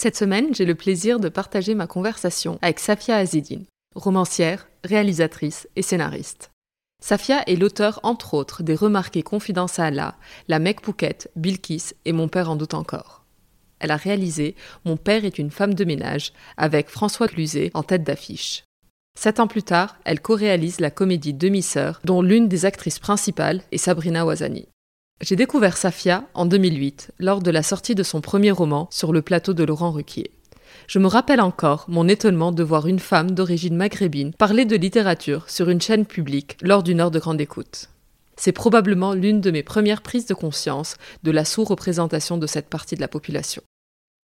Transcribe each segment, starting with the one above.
Cette semaine, j'ai le plaisir de partager ma conversation avec Safia Azidine, romancière, réalisatrice et scénariste. Safia est l'auteur, entre autres, des remarqués Confidence à Allah, La Mec Pouquette, Bilkis et Mon père en doute encore. Elle a réalisé Mon père est une femme de ménage avec François Cluzet en tête d'affiche. Sept ans plus tard, elle co-réalise la comédie Demi-sœur, dont l'une des actrices principales est Sabrina Ouazani. J'ai découvert Safia en 2008, lors de la sortie de son premier roman sur le plateau de Laurent Ruquier. Je me rappelle encore mon étonnement de voir une femme d'origine maghrébine parler de littérature sur une chaîne publique lors d'une heure de grande écoute. C'est probablement l'une de mes premières prises de conscience de la sous-représentation de cette partie de la population.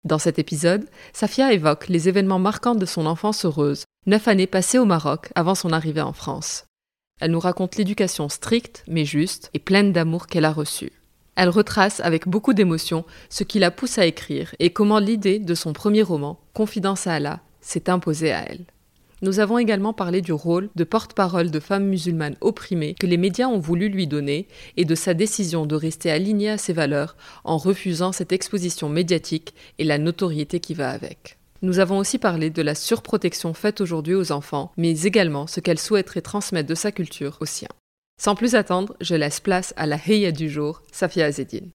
Dans cet épisode, Safia évoque les événements marquants de son enfance heureuse, neuf années passées au Maroc avant son arrivée en France. Elle nous raconte l'éducation stricte, mais juste, et pleine d'amour qu'elle a reçue. Elle retrace avec beaucoup d'émotion ce qui la pousse à écrire et comment l'idée de son premier roman, Confidence à Allah, s'est imposée à elle. Nous avons également parlé du rôle de porte-parole de femmes musulmanes opprimées que les médias ont voulu lui donner et de sa décision de rester alignée à ses valeurs en refusant cette exposition médiatique et la notoriété qui va avec. Nous avons aussi parlé de la surprotection faite aujourd'hui aux enfants, mais également ce qu'elle souhaiterait transmettre de sa culture aux siens. Sans plus attendre, je laisse place à la Heya du jour, Safia Azedine.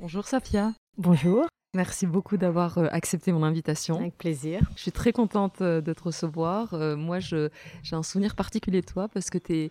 Bonjour Safia. Bonjour. Merci beaucoup d'avoir euh, accepté mon invitation. Avec plaisir. Je suis très contente euh, de te recevoir. Euh, moi, j'ai un souvenir particulier de toi parce que tu es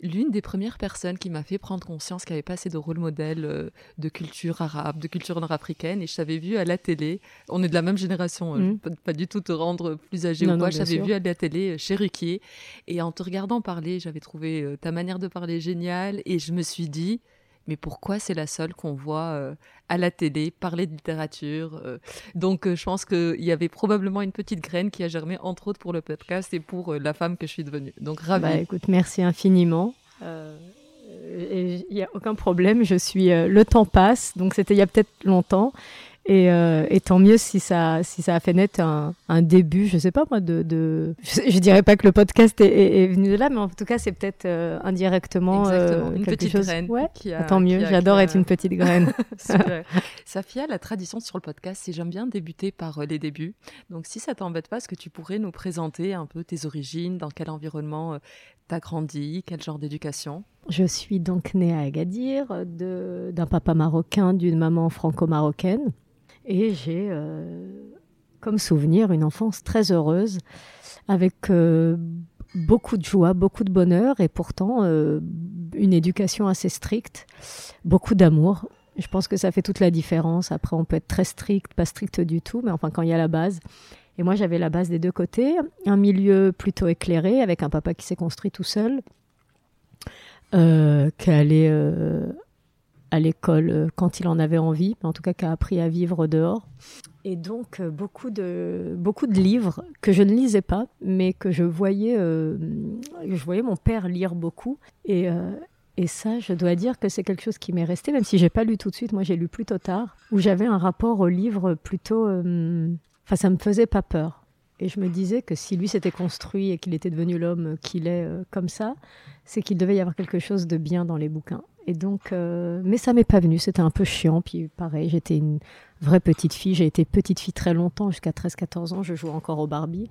l'une des premières personnes qui m'a fait prendre conscience qu'il n'y avait pas assez de rôle modèle euh, de culture arabe, de culture nord-africaine. Et je t'avais vu à la télé, on est de la même génération, hein, mm. pas, du tout te rendre plus âgé ou quoi. Je t'avais vu à la télé euh, chez Ruquier. Et en te regardant parler, j'avais trouvé euh, ta manière de parler géniale. Et je me suis dit, mais pourquoi c'est la seule qu'on voit euh, à la télé parler de littérature euh? Donc, euh, je pense qu'il y avait probablement une petite graine qui a germé, entre autres, pour le podcast et pour la femme que je suis devenue. Donc, ravie. Bah, écoute, merci infiniment. Il n'y a aucun problème, je suis. le temps passe, donc c'était il y a peut-être longtemps. Euh, et, tant mieux si ça, si ça a fait naître un, début, je sais pas moi, de. de... Je, dirais pas que le podcast est, venu de là, mais en tout cas, c'est peut-être euh, indirectement euh, une petite graine. Ouais, tant mieux, j'adore être une petite graine. Safia, la tradition sur le podcast, c'est j'aime bien débuter par les débuts. Donc, si ça t'embête pas, est-ce que tu pourrais nous présenter un peu tes origines, dans quel environnement tu as grandi, quel genre d'éducation? Je suis donc née à Agadir d'un papa marocain, d'une maman franco-marocaine. Et j'ai euh, comme souvenir une enfance très heureuse, avec euh, beaucoup de joie, beaucoup de bonheur, et pourtant euh, une éducation assez stricte, beaucoup d'amour. Je pense que ça fait toute la différence. Après, on peut être très strict, pas strict du tout, mais enfin, quand il y a la base. Et moi, j'avais la base des deux côtés, un milieu plutôt éclairé, avec un papa qui s'est construit tout seul, qui allait à l'école euh, quand il en avait envie, en tout cas qui a appris à vivre dehors. Et donc euh, beaucoup de, beaucoup de livres que je ne lisais pas, mais que je voyais, euh, je voyais mon père lire beaucoup. Et, et ça, je dois dire que c'est quelque chose qui m'est resté, même si j'ai pas lu tout de suite. Moi, j'ai lu plutôt tard, où j'avais un rapport au livre plutôt. Enfin, ça me faisait pas peur. Et je me disais que si lui s'était construit et qu'il était devenu l'homme qu'il est comme ça, c'est qu'il devait y avoir quelque chose de bien dans les bouquins. Et donc, euh, mais ça m'est pas venu, c'était un peu chiant. Puis pareil, j'étais une vraie petite fille. J'ai été petite fille très longtemps, jusqu'à 13-14 ans. Je jouais encore au Barbie.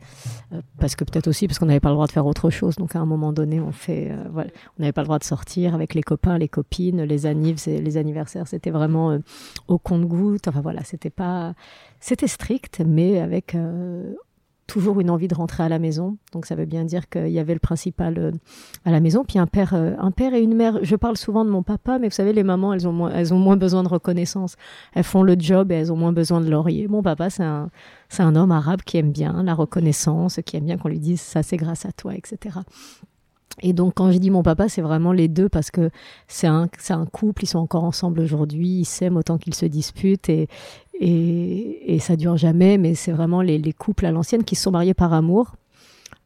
Euh, parce que peut-être aussi parce qu'on n'avait pas le droit de faire autre chose. Donc à un moment donné, on fait, euh, voilà, on n'avait pas le droit de sortir avec les copains, les copines, les les anniversaires. C'était vraiment au compte-goutte. Enfin voilà, c'était pas, c'était strict, mais avec toujours une envie de rentrer à la maison. Donc ça veut bien dire qu'il y avait le principal euh, à la maison. Puis un père, euh, un père et une mère. Je parle souvent de mon papa, mais vous savez, les mamans, elles ont moins, elles ont moins besoin de reconnaissance. Elles font le job et elles ont moins besoin de laurier. Mon papa, c'est un, c'est un homme arabe qui aime bien la reconnaissance, qui aime bien qu'on lui dise ça, c'est grâce à toi, etc. Et donc, quand je dis mon papa, c'est vraiment les deux parce que c'est un, c'est un couple, ils sont encore ensemble aujourd'hui, ils s'aiment autant qu'ils se disputent et, et, et, ça dure jamais, mais c'est vraiment les, les, couples à l'ancienne qui se sont mariés par amour.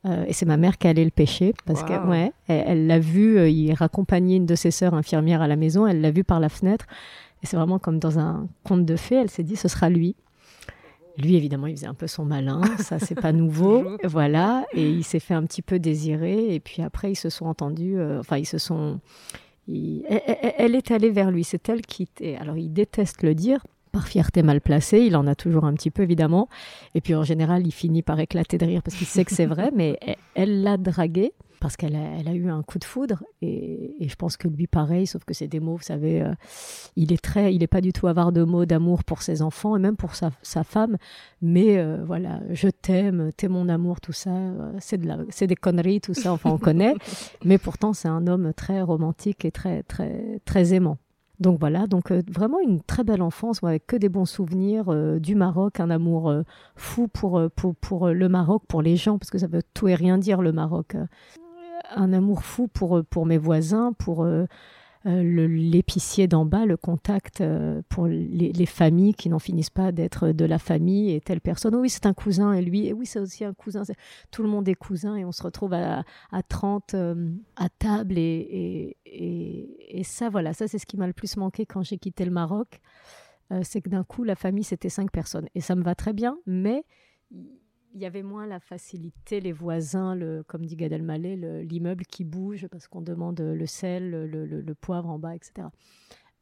Euh, et c'est ma mère qui allait le pêcher parce que ouais, elle l'a vu, euh, il raccompagnait une de ses sœurs infirmières à la maison, elle l'a vu par la fenêtre. Et c'est vraiment comme dans un conte de fées, elle s'est dit ce sera lui. Lui, évidemment, il faisait un peu son malin, ça c'est pas nouveau, voilà, et il s'est fait un petit peu désirer, et puis après ils se sont entendus, euh, enfin ils se sont, elle, est allée vers lui, c'est elle qui, alors il déteste le dire, par fierté mal placée, il en a toujours un petit peu évidemment, et puis en général il finit par éclater de rire parce qu'il sait que c'est vrai, mais elle l'a dragué parce qu'elle a, elle a, eu un coup de foudre et, je pense que lui pareil, sauf que c'est des mots, vous savez, euh, il est très, il est pas du tout avare de mots d'amour pour ses enfants et même pour sa, sa femme, mais euh, voilà, je t'aime, t'es mon amour, tout ça, euh, c'est de la, c'est des conneries, tout ça, enfin on connaît, mais pourtant c'est un homme très romantique et très très très aimant. Donc voilà, donc vraiment une très belle enfance avec que des bons souvenirs du Maroc, un amour fou pour, pour, pour le Maroc, pour les gens, parce que ça veut tout et rien dire le Maroc un amour fou pour, euh, pour mes voisins, pour euh, euh, l'épicier d'en bas, le contact pour les, familles qui n'en finissent pas d'être de la famille et telle personne. oui, c'est un cousin et lui, et oui, c'est aussi un cousin. Tout le monde est cousin et on se retrouve à, à 30 à table. Et, et, et, ça, voilà, ça, c'est ce qui m'a le plus manqué quand j'ai quitté le Maroc. c'est que d'un coup, la famille, c'était cinq personnes. Et ça me va très bien, mais il y avait moins la facilité, les voisins, comme dit Gad Elmaleh, l'immeuble qui bouge parce qu'on demande le sel, le, poivre en bas, etc.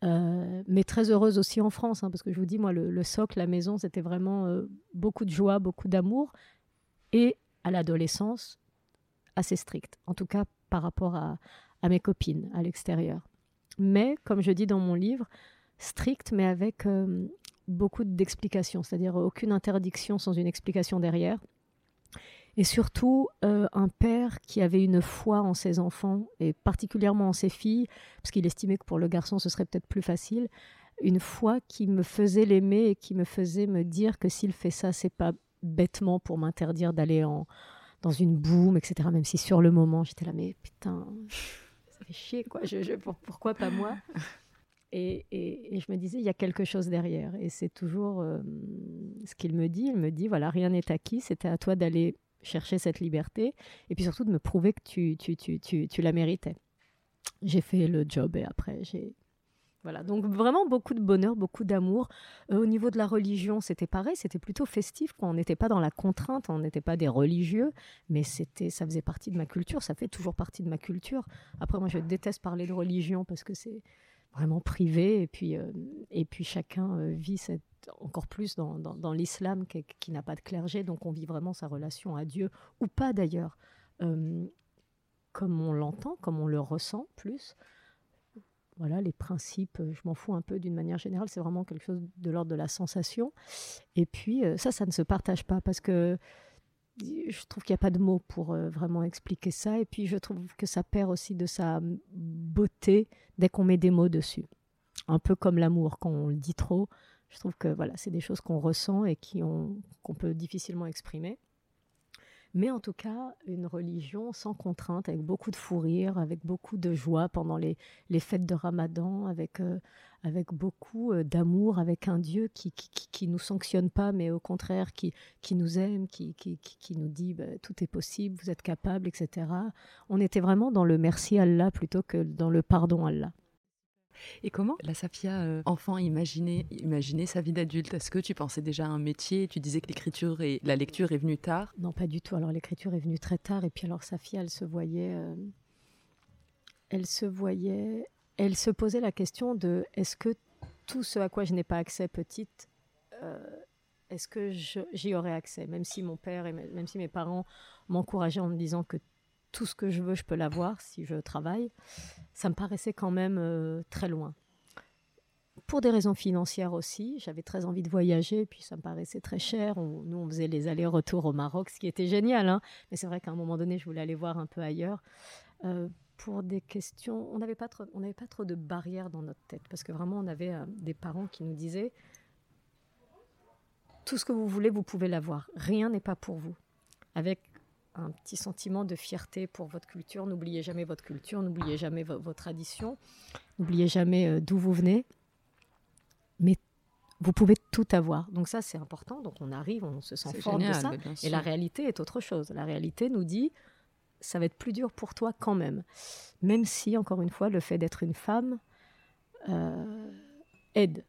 Euh, mais très heureuse aussi en France, hein, parce que je vous dis, moi, le, socle, la maison, c'était vraiment euh, beaucoup de joie, beaucoup d'amour, et à l'adolescence, assez strict, en tout cas par rapport à, mes copines à l'extérieur. Mais, comme je dis dans mon livre, strict, mais avec euh, beaucoup d'explications, c'est-à-dire aucune interdiction sans une explication derrière. Et surtout, euh, un père qui avait une foi en ses enfants, et particulièrement en ses filles, parce qu'il estimait que pour le garçon, ce serait peut-être plus facile, une foi qui me faisait l'aimer et qui me faisait me dire que s'il fait ça, c'est pas bêtement pour m'interdire d'aller en, dans une boum, etc. Même si sur le moment, j'étais là, mais putain, ça fait chier, quoi. Je, pourquoi pas moi? Et, je me disais, il y a quelque chose derrière. Et c'est toujours euh, ce qu'il me dit. Il me dit, voilà, rien n'est acquis, c'était à toi d'aller chercher cette liberté et puis surtout de me prouver que tu, la méritais. J'ai fait le job et après, j'ai... Voilà, donc vraiment beaucoup de bonheur, beaucoup d'amour. Euh, au niveau de la religion, c'était pareil, c'était plutôt festif. On n'était pas dans la contrainte, on n'était pas des religieux, mais c'était, ça faisait partie de ma culture, ça fait toujours partie de ma culture. Après, moi, je déteste parler de religion parce que c'est, vraiment privé. Et puis, euh, et puis chacun euh, vit cette, encore plus dans, dans, l'islam qui, n'a pas de clergé. Donc on vit vraiment sa relation à Dieu, ou pas d'ailleurs, euh, comme on l'entend, comme on le ressent plus. Voilà, les principes, je m'en fous un peu d'une manière générale, c'est vraiment quelque chose de l'ordre de la sensation. Et puis ça, ça ne se partage pas parce que je trouve qu'il n'y a pas de mots pour euh, vraiment expliquer ça. Et puis, je trouve que ça perd aussi de sa beauté dès qu'on met des mots dessus. Un peu comme l'amour, quand on le dit trop. Je trouve que voilà, c'est des choses qu'on ressent et qu'on peut difficilement exprimer. Mais en tout cas, une religion sans contrainte, avec beaucoup de fou rire, avec beaucoup de joie pendant les, les fêtes de Ramadan, avec, euh, avec beaucoup euh, d'amour, avec un Dieu qui, qui, qui, nous sanctionne pas, mais au contraire, qui, qui nous aime, qui, qui, qui nous dit bah, tout est possible, vous êtes capable, etc. On était vraiment dans le merci Allah plutôt que dans le pardon Allah. Et comment la Safia euh, enfant imaginait, imaginait sa vie d'adulte? Est-ce que tu pensais déjà à un métier? Tu disais que l'écriture et la lecture est venue tard? Non, pas du tout. Alors l'écriture est venue très tard. Et puis alors Safia, elle se voyait, euh, elle se voyait elle se posait la question de est-ce que tout ce à quoi je n'ai pas accès petite, euh, est-ce que j'y aurais accès? Même si mon père et même si mes parents m'encourageaient en me disant que tout ce que je veux, je peux l'avoir si je travaille, ça me paraissait quand même euh, très loin. Pour des raisons financières aussi, j'avais très envie de voyager, puis ça me paraissait très cher. nous, on faisait les allers-retours au Maroc, ce qui était génial, hein. mais c'est vrai qu'à un moment donné, je voulais aller voir un peu ailleurs. Euh, pour des questions, on n'avait pas, trop, on pas trop de barrières dans notre tête, parce que vraiment, on avait euh, des parents qui nous disaient, tout ce que vous voulez, vous pouvez l'avoir. Rien n'est pas pour vous. Avec un petit sentiment de fierté pour votre culture. N'oubliez jamais votre culture, n'oubliez jamais vos, traditions, n'oubliez jamais euh, d'où vous venez. Mais vous pouvez tout avoir. Donc ça, c'est important. Donc on arrive, on se sent fort de ça. Et la réalité est autre chose. La réalité nous dit, ça va être plus dur pour toi quand même. Même si, encore une fois, le fait d'être une femme euh, aide.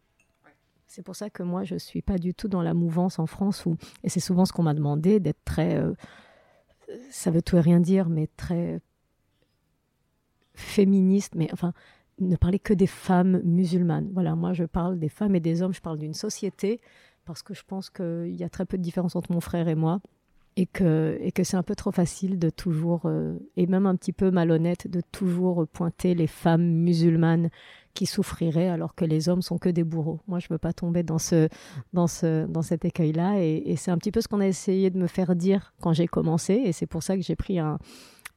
C'est pour ça que moi, je ne suis pas du tout dans la mouvance en France, où, et c'est souvent ce qu'on m'a demandé, d'être très... Euh, ça veut tout et rien dire, mais très féministe, mais enfin, ne parler que des femmes musulmanes. Voilà, moi je parle des femmes et des hommes, je parle d'une société, parce que je pense qu'il y a très peu de différence entre mon frère et moi et que, et que c'est un peu trop facile de toujours, euh, et même un petit peu malhonnête, de toujours pointer les femmes musulmanes qui souffriraient alors que les hommes sont que des bourreaux. Moi, je ne veux pas tomber dans, ce, dans, ce, dans cet écueil-là, et, et c'est un petit peu ce qu'on a essayé de me faire dire quand j'ai commencé, et c'est pour ça que j'ai pris un,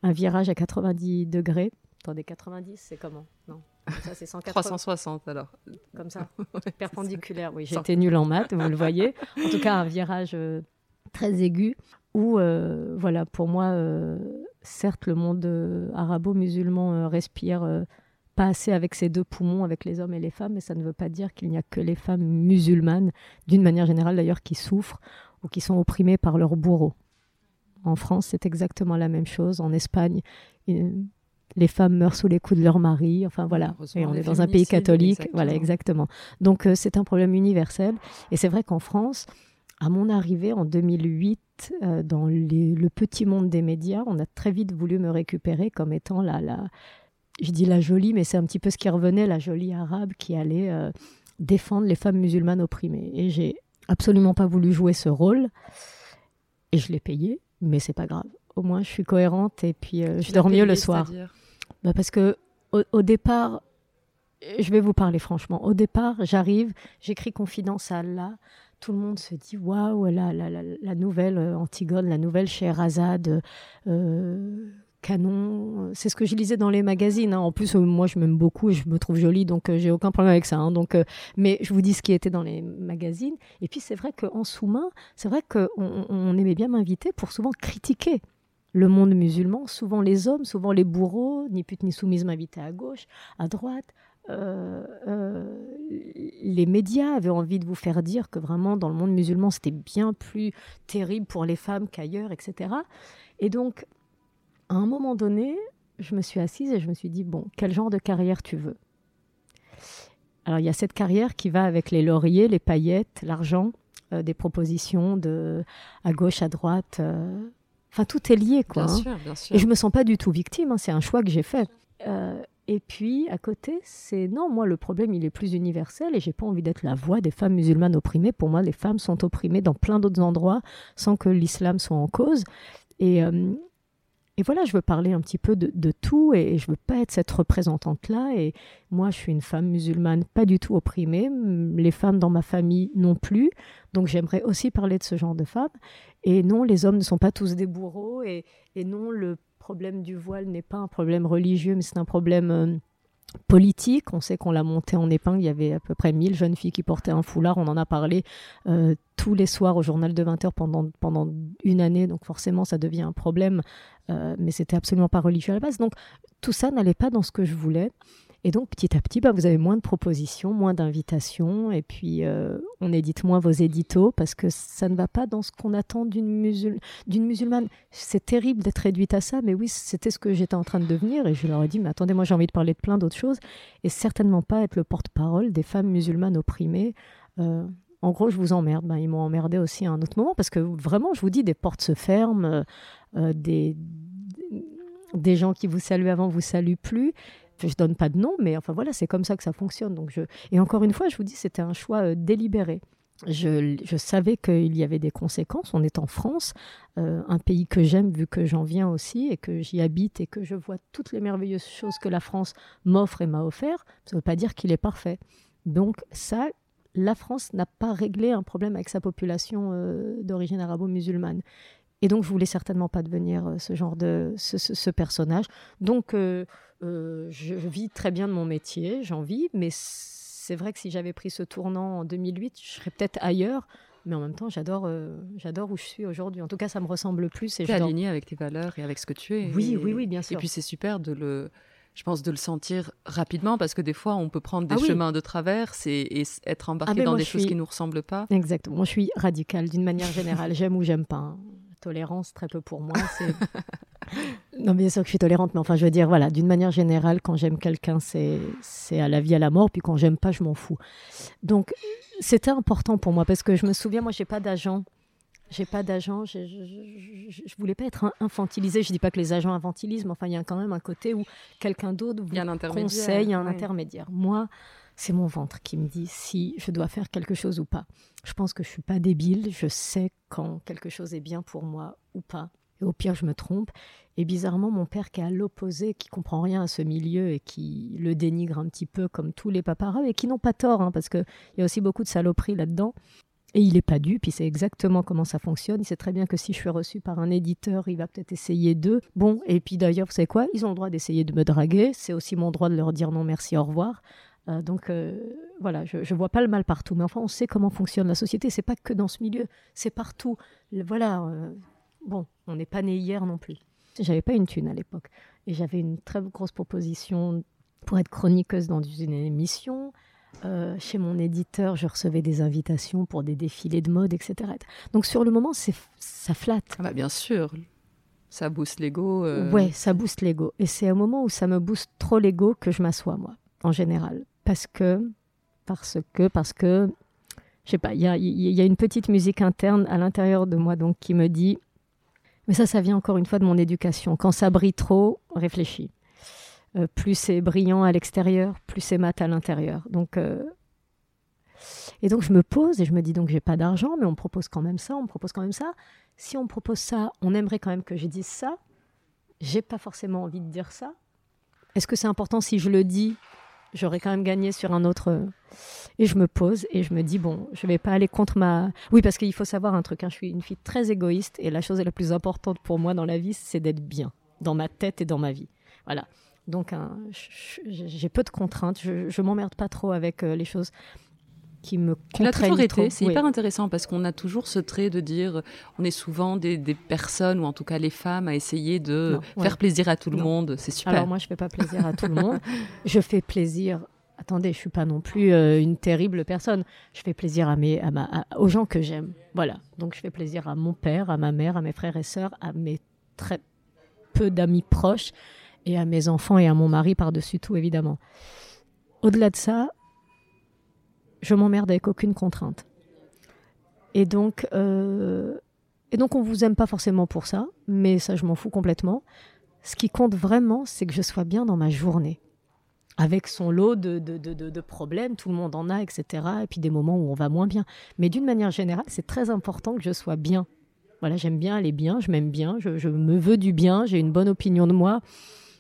un virage à 90 degrés. Attendez, 90, c'est comment? Non. Ça, c'est 360 alors. Comme ça, perpendiculaire. Oui, j'étais nulle en maths, vous le voyez. En tout cas, un virage euh, très aigu où, euh, voilà, pour moi, euh, certes, le monde euh, arabo-musulman respire pas assez avec ses deux poumons, avec les hommes et les femmes, mais ça ne veut pas dire qu'il n'y a que les femmes musulmanes, d'une manière générale d'ailleurs, qui souffrent ou qui sont opprimées par leurs bourreaux. En France, c'est exactement la même chose. En Espagne, les femmes meurent sous les coups de leur mari. Enfin voilà, et on est dans un pays catholique. Voilà, exactement. Donc c'est un problème universel. Et c'est vrai qu'en France, à mon arrivée en 2008, euh, dans le petit monde des médias, on a très vite voulu me récupérer comme étant la, la je dis la jolie, mais c'est un petit peu ce qui revenait, la jolie arabe qui allait euh, défendre les femmes musulmanes opprimées. Et j'ai absolument pas voulu jouer ce rôle. Et je l'ai payé, mais c'est pas grave. Au moins, je suis cohérente et puis euh, je dors mieux le soir. Bah parce que au départ, je vais vous parler franchement. Au départ, j'arrive, j'écris confidence à Allah. Tout le monde se dit waouh, la, la, la, nouvelle euh, Antigone, la nouvelle Scheherazade, euh, canon. C'est ce que je lisais dans les magazines. Hein. En plus, euh, moi, je m'aime beaucoup et je me trouve jolie, donc j'ai aucun problème avec ça. Hein. Donc, mais je vous dis ce qui était dans les magazines. Et puis, c'est vrai qu'en sous-main, c'est vrai qu'on on aimait bien m'inviter pour souvent critiquer le monde musulman, souvent les hommes, souvent les bourreaux, ni pute ni soumise m'invitaient à gauche, à droite, euh, euh, les médias avaient envie de vous faire dire que vraiment dans le monde musulman c'était bien plus terrible pour les femmes qu'ailleurs, etc. Et donc, à un moment donné, je me suis assise et je me suis dit, bon, quel genre de carrière tu veux? Alors, il y a cette carrière qui va avec les lauriers, les paillettes, l'argent, euh, des propositions de à gauche, à droite. Enfin, tout est lié, quoi. Bien hein. sûr, bien sûr. Et je me sens pas du tout victime, hein, c'est un choix que j'ai fait. Et puis, à côté, c'est non, moi, le problème, il est plus universel et j'ai pas envie d'être la voix des femmes musulmanes opprimées. Pour moi, les femmes sont opprimées dans plein d'autres endroits sans que l'islam soit en cause. Et, euh, et voilà, je veux parler un petit peu de, tout et, je veux pas être cette représentante-là. Et moi, je suis une femme musulmane pas du tout opprimée. Les femmes dans ma famille non plus. Donc, j'aimerais aussi parler de ce genre de femmes. Et non, les hommes ne sont pas tous des bourreaux. Et, et non, le problème du voile n'est pas un problème religieux, mais c'est un problème euh, politique. On sait qu'on l'a monté en épingle. Il y avait à peu près 1000 jeunes filles qui portaient un foulard. On en a parlé euh, tous les soirs au journal de 20 heures pendant, pendant une année. Donc forcément, ça devient un problème. Euh, mais c'était absolument pas religieux à la base. Donc tout ça n'allait pas dans ce que je voulais. Et donc petit à petit, bah, vous avez moins de propositions, moins d'invitations, et puis euh, on édite moins vos éditos parce que ça ne va pas dans ce qu'on attend d'une musul musulmane. C'est terrible d'être réduite à ça, mais oui, c'était ce que j'étais en train de devenir, et je leur ai dit, mais attendez, moi j'ai envie de parler de plein d'autres choses, et certainement pas être le porte-parole des femmes musulmanes opprimées. Euh, en gros, je vous emmerde. Ben, ils m'ont emmerdé aussi à un autre moment parce que vraiment, je vous dis, des portes se ferment, euh, des, des gens qui vous saluaient avant vous saluent plus je donne pas de nom, mais enfin voilà, c'est comme ça que ça fonctionne. Donc je... Et encore une fois, je vous dis, c'était un choix euh, délibéré. Je, je, savais qu'il y avait des conséquences. On est en France, euh, un pays que j'aime vu que j'en viens aussi et que j'y habite et que je vois toutes les merveilleuses choses que la France m'offre et m'a offert. Ça ne veut pas dire qu'il est parfait. Donc ça, la France n'a pas réglé un problème avec sa population euh, d'origine arabo-musulmane. Et donc, je voulais certainement pas devenir ce genre de ce, personnage. Donc, je vis très bien de mon métier, j'en vis, mais c'est vrai que si j'avais pris ce tournant en 2008, je serais peut-être ailleurs. Mais en même temps, j'adore, j'adore où je suis aujourd'hui. En tout cas, ça me ressemble plus. Et es aligné avec tes valeurs et avec ce que tu es. Oui, oui, oui, bien sûr. Et puis c'est super de le, je pense, de le sentir rapidement parce que des fois, on peut prendre des ah chemins de traverse et, être embarqué ah, dans des choses qui ne nous ressemblent pas. Exactement. Moi, je suis radicale d'une manière générale. j'aime ou j'aime pas. Hein. Tolérance, très peu pour moi. non, bien sûr que je suis tolérante, mais enfin, je veux dire, voilà, d'une manière générale, quand j'aime quelqu'un, c'est à la vie, à la mort. Puis quand j'aime pas, je m'en fous. Donc, c'était important pour moi parce que je me souviens, moi, j'ai pas d'agent j'ai pas d'agent, je, je, voulais pas être infantilisée. Je dis pas que les agents infantilisent, mais enfin, il y a quand même un côté où quelqu'un d'autre vous conseille, un intermédiaire. Moi, c'est mon ventre qui me dit si je dois faire quelque chose ou pas. Je pense que je suis pas débile, je sais quand quelque chose est bien pour moi ou pas. Et au pire, je me trompe. Et bizarrement, mon père qui est à l'opposé, qui comprend rien à ce milieu et qui le dénigre un petit peu comme tous les paparazzi, et qui n'ont pas tort, hein, parce qu'il y a aussi beaucoup de saloperies là-dedans. Et il n'est pas dupe, il sait exactement comment ça fonctionne. Il sait très bien que si je suis reçue par un éditeur, il va peut-être essayer d'eux. Bon, et puis d'ailleurs, vous savez quoi? Ils ont le droit d'essayer de me draguer. C'est aussi mon droit de leur dire non, merci, au revoir. Euh, donc euh, voilà, je ne vois pas le mal partout. Mais enfin, on sait comment fonctionne la société. C'est pas que dans ce milieu, c'est partout. Voilà. Euh, bon, on n'est pas né hier non plus. J'avais pas une thune à l'époque. Et j'avais une très grosse proposition pour être chroniqueuse dans une émission. Chez mon éditeur, je recevais des invitations pour des défilés de mode, etc. Donc sur le moment, c'est ça flatte. Ah bah bien sûr, ça booste l'ego. Ouais, ça booste l'ego. Et c'est au moment où ça me booste trop l'ego que je m'assois moi, en général, parce que, parce que, parce que, je sais pas, il y a, y a, une petite musique interne à l'intérieur de moi donc qui me dit, mais ça, ça vient encore une fois de mon éducation. Quand ça brille trop, réfléchis. Euh, plus c'est brillant à l'extérieur, plus c'est mat à l'intérieur. Donc, euh, et donc je me pose et je me dis donc j'ai pas d'argent, mais on me propose quand même ça, on me propose quand même ça. Si on me propose ça, on aimerait quand même que je dise ça. J'ai pas forcément envie de dire ça. Est-ce que c'est important si je le dis J'aurais quand même gagné sur un autre. Et je me pose et je me dis bon, je vais pas aller contre ma. Oui, parce qu'il faut savoir un truc. Hein, je suis une fille très égoïste et la chose la plus importante pour moi dans la vie, c'est d'être bien dans ma tête et dans ma vie. Voilà. Donc, j'ai peu de contraintes. Je, je m'emmerde pas trop avec euh, les choses qui me toujours été. C'est hyper intéressant parce qu'on a toujours ce trait de dire, on est souvent des, personnes ou en tout cas les femmes à essayer de faire plaisir à tout le monde. C'est super. Alors moi, je fais pas plaisir à tout le monde. Je fais plaisir. Attendez, je suis pas non plus euh, une terrible personne. Je fais plaisir à mes, à ma, aux gens que j'aime. Voilà. Donc je fais plaisir à mon père, à ma mère, à mes frères et sœurs, à mes très peu d'amis proches et à mes enfants et à mon mari par-dessus tout, évidemment. Au-delà de ça, je m'emmerde avec aucune contrainte. Et donc, euh, et donc, on vous aime pas forcément pour ça, mais ça, je m'en fous complètement. Ce qui compte vraiment, c'est que je sois bien dans ma journée. Avec son lot de, de, de, de, problèmes, tout le monde en a, etc. Et puis des moments où on va moins bien. Mais d'une manière générale, c'est très important que je sois bien. Voilà, j'aime bien aller bien, je m'aime bien, je, je, me veux du bien, j'ai une bonne opinion de moi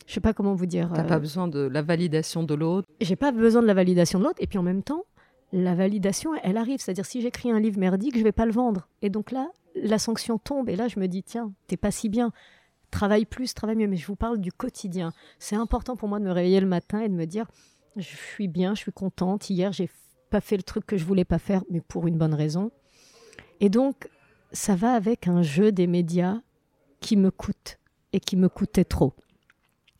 je sais pas comment vous dire. T'as pas euh, besoin de la validation de l'autre. J'ai pas besoin de la validation de l'autre. Et puis en même temps, la validation, elle arrive. C'est-à-dire, si j'écris un livre merdique, je vais pas le vendre. Et donc là, la sanction tombe. Et là, je me dis, tiens, t'es pas si bien. Travaille plus, travaille mieux. Mais je vous parle du quotidien. C'est important pour moi de me réveiller le matin et de me dire, je suis bien, je suis contente. Hier, j'ai pas fait le truc que je voulais pas faire, mais pour une bonne raison. Et donc, ça va avec un jeu des médias qui me coûte et qui me coûtait trop.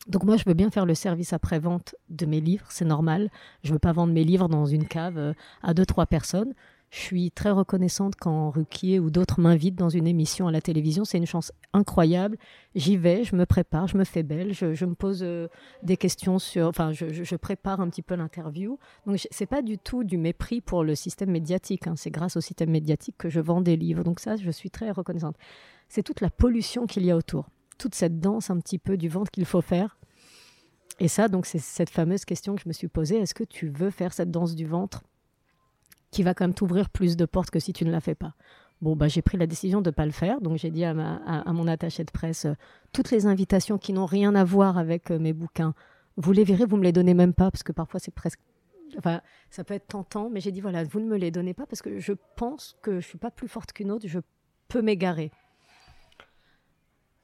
Donc moi, je veux bien faire le service après-vente de mes livres, c'est normal. Je veux pas vendre mes livres dans une cave euh, à deux, trois personnes. Je suis très reconnaissante quand Ruquier ou d'autres m'invitent dans une émission à la télévision. C'est une chance incroyable. J'y vais, je me prépare, je me fais belle, je, me pose euh, des questions sur... Enfin, je, prépare un petit peu l'interview. Donc, c'est pas du tout du mépris pour le système médiatique. Hein. C'est grâce au système médiatique que je vends des livres. Donc ça, je suis très reconnaissante. C'est toute la pollution qu'il y a autour toute cette danse un petit peu du ventre qu'il faut faire. Et ça, donc, c'est cette fameuse question que je me suis posée est-ce que tu veux faire cette danse du ventre qui va quand même t'ouvrir plus de portes que si tu ne la fais pas? Bon, bah, j'ai pris la décision de ne pas le faire. Donc, j'ai dit à, à, mon attaché de presse euh, toutes les invitations qui n'ont rien à voir avec euh, mes bouquins, vous les verrez, vous me les donnez même pas, parce que parfois, c'est presque. Enfin, ça peut être tentant, mais j'ai dit voilà, vous ne me les donnez pas parce que je pense que je suis pas plus forte qu'une autre, je peux m'égarer.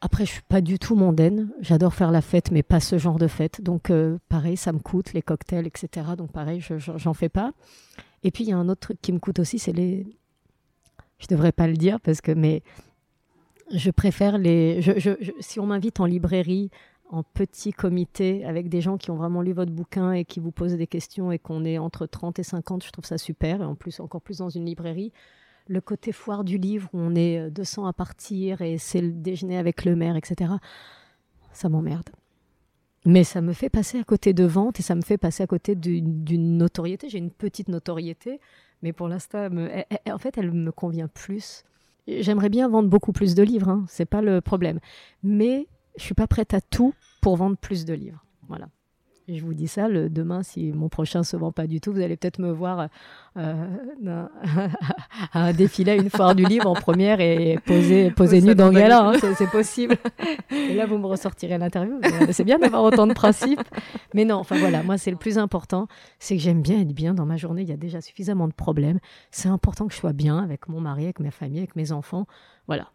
Après, je suis pas du tout mondaine. J'adore faire la fête, mais pas ce genre de fête. Donc, euh, pareil, ça me coûte les cocktails, etc. Donc, pareil, je j'en fais pas. Et puis, il y a un autre truc qui me coûte aussi, c'est les. Je devrais pas le dire parce que, mais je préfère les. si on m'invite en librairie, en petit comité, avec des gens qui ont vraiment lu votre bouquin et qui vous posent des questions et qu'on est entre 30 et 50, je trouve ça super. Et en plus, encore plus dans une librairie le côté foire du livre où on est 200 euh, à partir et c'est le déjeuner avec le maire, etc. Ça m'emmerde. Mais ça me fait passer à côté de vente et ça me fait passer à côté d'une notoriété. J'ai une petite notoriété, mais pour l'instant, en fait, elle me convient plus. J'aimerais bien vendre beaucoup plus de livres, hein, c'est pas le problème. Mais je suis pas prête à tout pour vendre plus de livres. Voilà je vous dis ça, le, demain, si mon prochain se vend pas du tout, vous allez peut-être me voir euh, à un défilé à une foire du livre en première et poser, poser nu dans Gala, hein, c'est possible. et là, vous me ressortirez l'interview. C'est bien d'avoir autant de principes. Mais non, enfin voilà, moi, c'est le plus important, c'est que j'aime bien être bien dans ma journée. Il y a déjà suffisamment de problèmes. C'est important que je sois bien avec mon mari, avec ma famille, avec mes enfants. Voilà.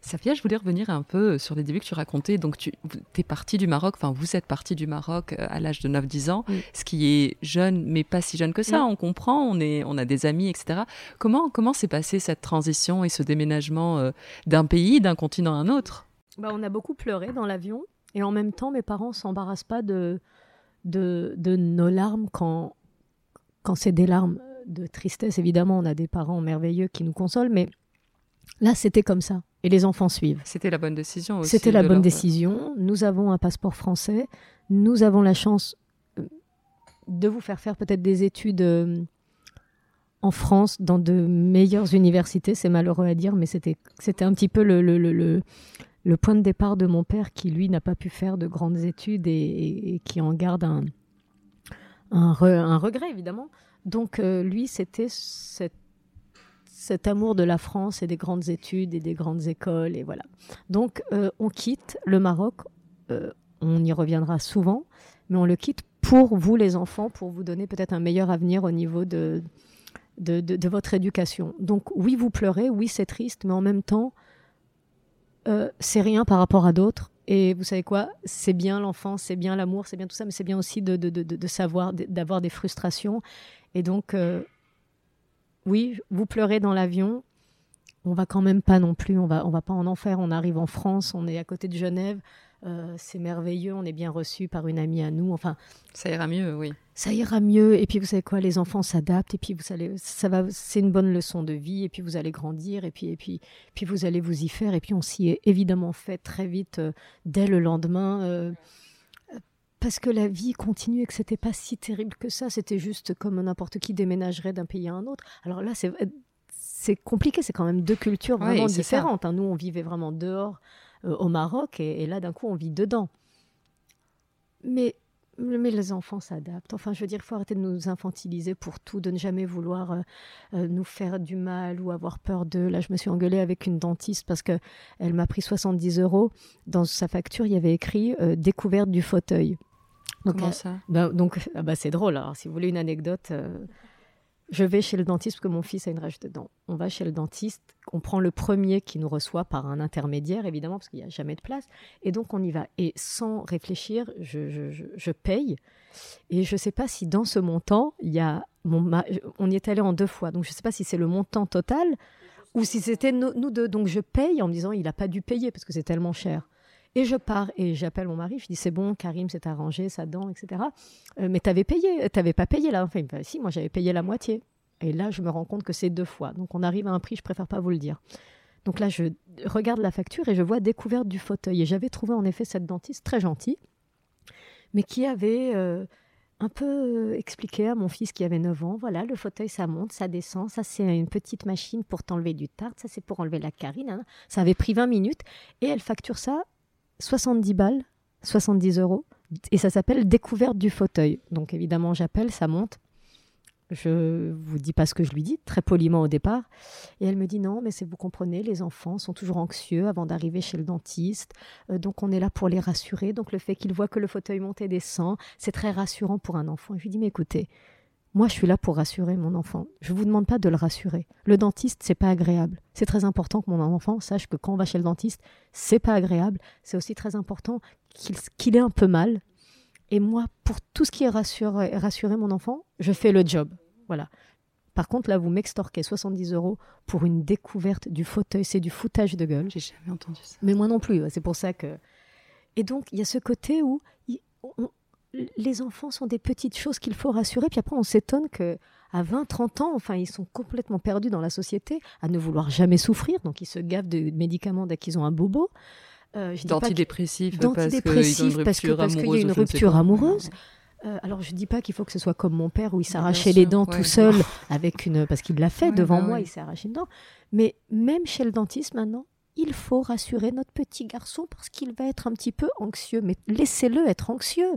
Safia, je voulais revenir un peu sur les débuts que tu racontais. Donc, tu es partie du Maroc, enfin, vous êtes partie du Maroc euh, à l'âge de 9-10 ans, ce qui est jeune, mais pas si jeune que ça. On comprend, on, est, on a des amis, etc. Comment comment s'est passée cette transition et ce déménagement euh, d'un pays, d'un continent à un autre? Bah, On a beaucoup pleuré dans l'avion. Et en même temps, mes parents s'embarrassent pas de, de, de, nos larmes quand, quand c'est des larmes de tristesse. Évidemment, on a des parents merveilleux qui nous consolent, mais là, c'était comme ça et les enfants suivent. C'était la bonne décision aussi. C'était la bonne décision. Nous avons un passeport français. Nous avons la chance euh, de vous faire faire peut-être des études euh, en France dans de meilleures universités. C'est malheureux à dire, mais c'était un petit peu le, le, le, le, point de départ de mon père qui, lui, n'a pas pu faire de grandes études et, qui en garde un, un, un, regret, évidemment. Donc, euh, lui, c'était cette cet amour de la France et des grandes études et des grandes écoles et voilà. Donc euh, on quitte le Maroc, euh, on y reviendra souvent, mais on le quitte pour vous les enfants, pour vous donner peut-être un meilleur avenir au niveau de de, votre éducation. Donc oui, vous pleurez, oui, c'est triste, mais en même temps, euh, c'est rien par rapport à d'autres. Et vous savez quoi? C'est bien l'enfance, c'est bien l'amour, c'est bien tout ça, mais c'est bien aussi de, de savoir, d'avoir des frustrations. Et donc, oui, vous pleurez dans l'avion. On va quand même pas non plus, on va, on va pas en enfer. On arrive en France, on est à côté de Genève. Euh, c'est merveilleux, on est bien reçu par une amie à nous. Enfin, ça ira mieux, oui. Ça ira mieux. Et puis vous savez quoi, les enfants s'adaptent. Et puis vous allez, ça va, c'est une bonne leçon de vie. Et puis vous allez grandir. Et puis et puis puis vous allez vous y faire. Et puis on s'y est évidemment fait très vite euh, dès le lendemain. Euh, parce que la vie continue et que c'était pas si terrible que ça. C'était juste comme n'importe qui déménagerait d'un pays à un autre. Alors là, c'est c'est compliqué. C'est quand même deux cultures vraiment différentes. Hein. Nous, on vivait vraiment dehors euh, au Maroc et, là, d'un coup, on vit dedans. Mais mais les enfants s'adaptent. Enfin, je veux dire, il faut arrêter de nous infantiliser pour tout, de ne jamais vouloir euh, euh, nous faire du mal ou avoir peur d'eux. Là, je me suis engueulée avec une dentiste parce que elle m'a pris 70 euros. Dans sa facture, il y avait écrit découverte du fauteuil. Comment ça? Donc, ah bah, c'est drôle. Alors, si vous voulez une anecdote, euh, je vais chez le dentiste parce que mon fils a une rage de dents. On va chez le dentiste, on prend le premier qui nous reçoit par un intermédiaire, évidemment, parce qu'il n'y a jamais de place. Et donc, on y va. Et sans réfléchir, je, je, je, paye. Et je ne sais pas si dans ce montant, il y a. Mon, on y est allé en deux fois. Donc, je ne sais pas si c'est le montant total ou si c'était nous deux. Donc, je paye en me disant il n'a pas dû payer parce que c'est tellement cher. Et je pars et j'appelle mon mari, je dis c'est bon, Karim s'est arrangé, sa dent, etc. Euh, mais t'avais payé, t'avais pas payé là. Enfin, bah, si, moi j'avais payé la moitié. Et là, je me rends compte que c'est deux fois. Donc on arrive à un prix, je préfère pas vous le dire. Donc là, je regarde la facture et je vois découverte du fauteuil. Et j'avais trouvé en effet cette dentiste très gentille, mais qui avait euh, un peu expliqué à mon fils qui avait 9 ans, voilà, le fauteuil, ça monte, ça descend, ça c'est une petite machine pour t'enlever du tarte, ça c'est pour enlever la carine. Ça avait pris 20 minutes et elle facture ça 70 balles, 70 euros. Et ça s'appelle Découverte du fauteuil. Donc évidemment, j'appelle, ça monte. Je vous dis pas ce que je lui dis, très poliment au départ. Et elle me dit non, mais c'est vous comprenez, les enfants sont toujours anxieux avant d'arriver chez le dentiste. Euh, donc on est là pour les rassurer. Donc le fait qu'ils voient que le fauteuil monte et descend, c'est très rassurant pour un enfant. Et je lui dis mais écoutez, moi je suis là pour rassurer mon enfant. Je vous demande pas de le rassurer. Le dentiste, c'est pas agréable. C'est très important que mon enfant sache que quand on va chez le dentiste, c'est pas agréable. C'est aussi très important qu'il ait un peu mal, et moi, pour tout ce qui est rassurer, rassurer mon enfant, je fais le job. Voilà. Par contre, là, vous m'extorquez 70 euros pour une découverte du fauteuil. C'est du foutage de gueule. J'ai jamais entendu ça. Mais moi non plus. C'est pour ça que. Et donc, il y a ce côté où les enfants sont des petites choses qu'il faut rassurer. Puis après, on s'étonne que à 20, 30 ans, enfin, ils sont complètement perdus dans la société, à ne vouloir jamais souffrir. Donc, ils se gavent de médicaments dès qu'ils ont un bobo. Euh, d'antidépressifs parce qu'il y a une rupture amoureuse. Euh, alors je dis pas qu'il faut que ce soit comme mon père où il s'arrachait les dents tout seul avec une parce qu'il l'a fait devant bah moi, il s'est arraché une dent. Mais même chez le dentiste maintenant, il faut rassurer notre petit garçon parce qu'il va être un petit peu anxieux. Mais laissez-le être anxieux,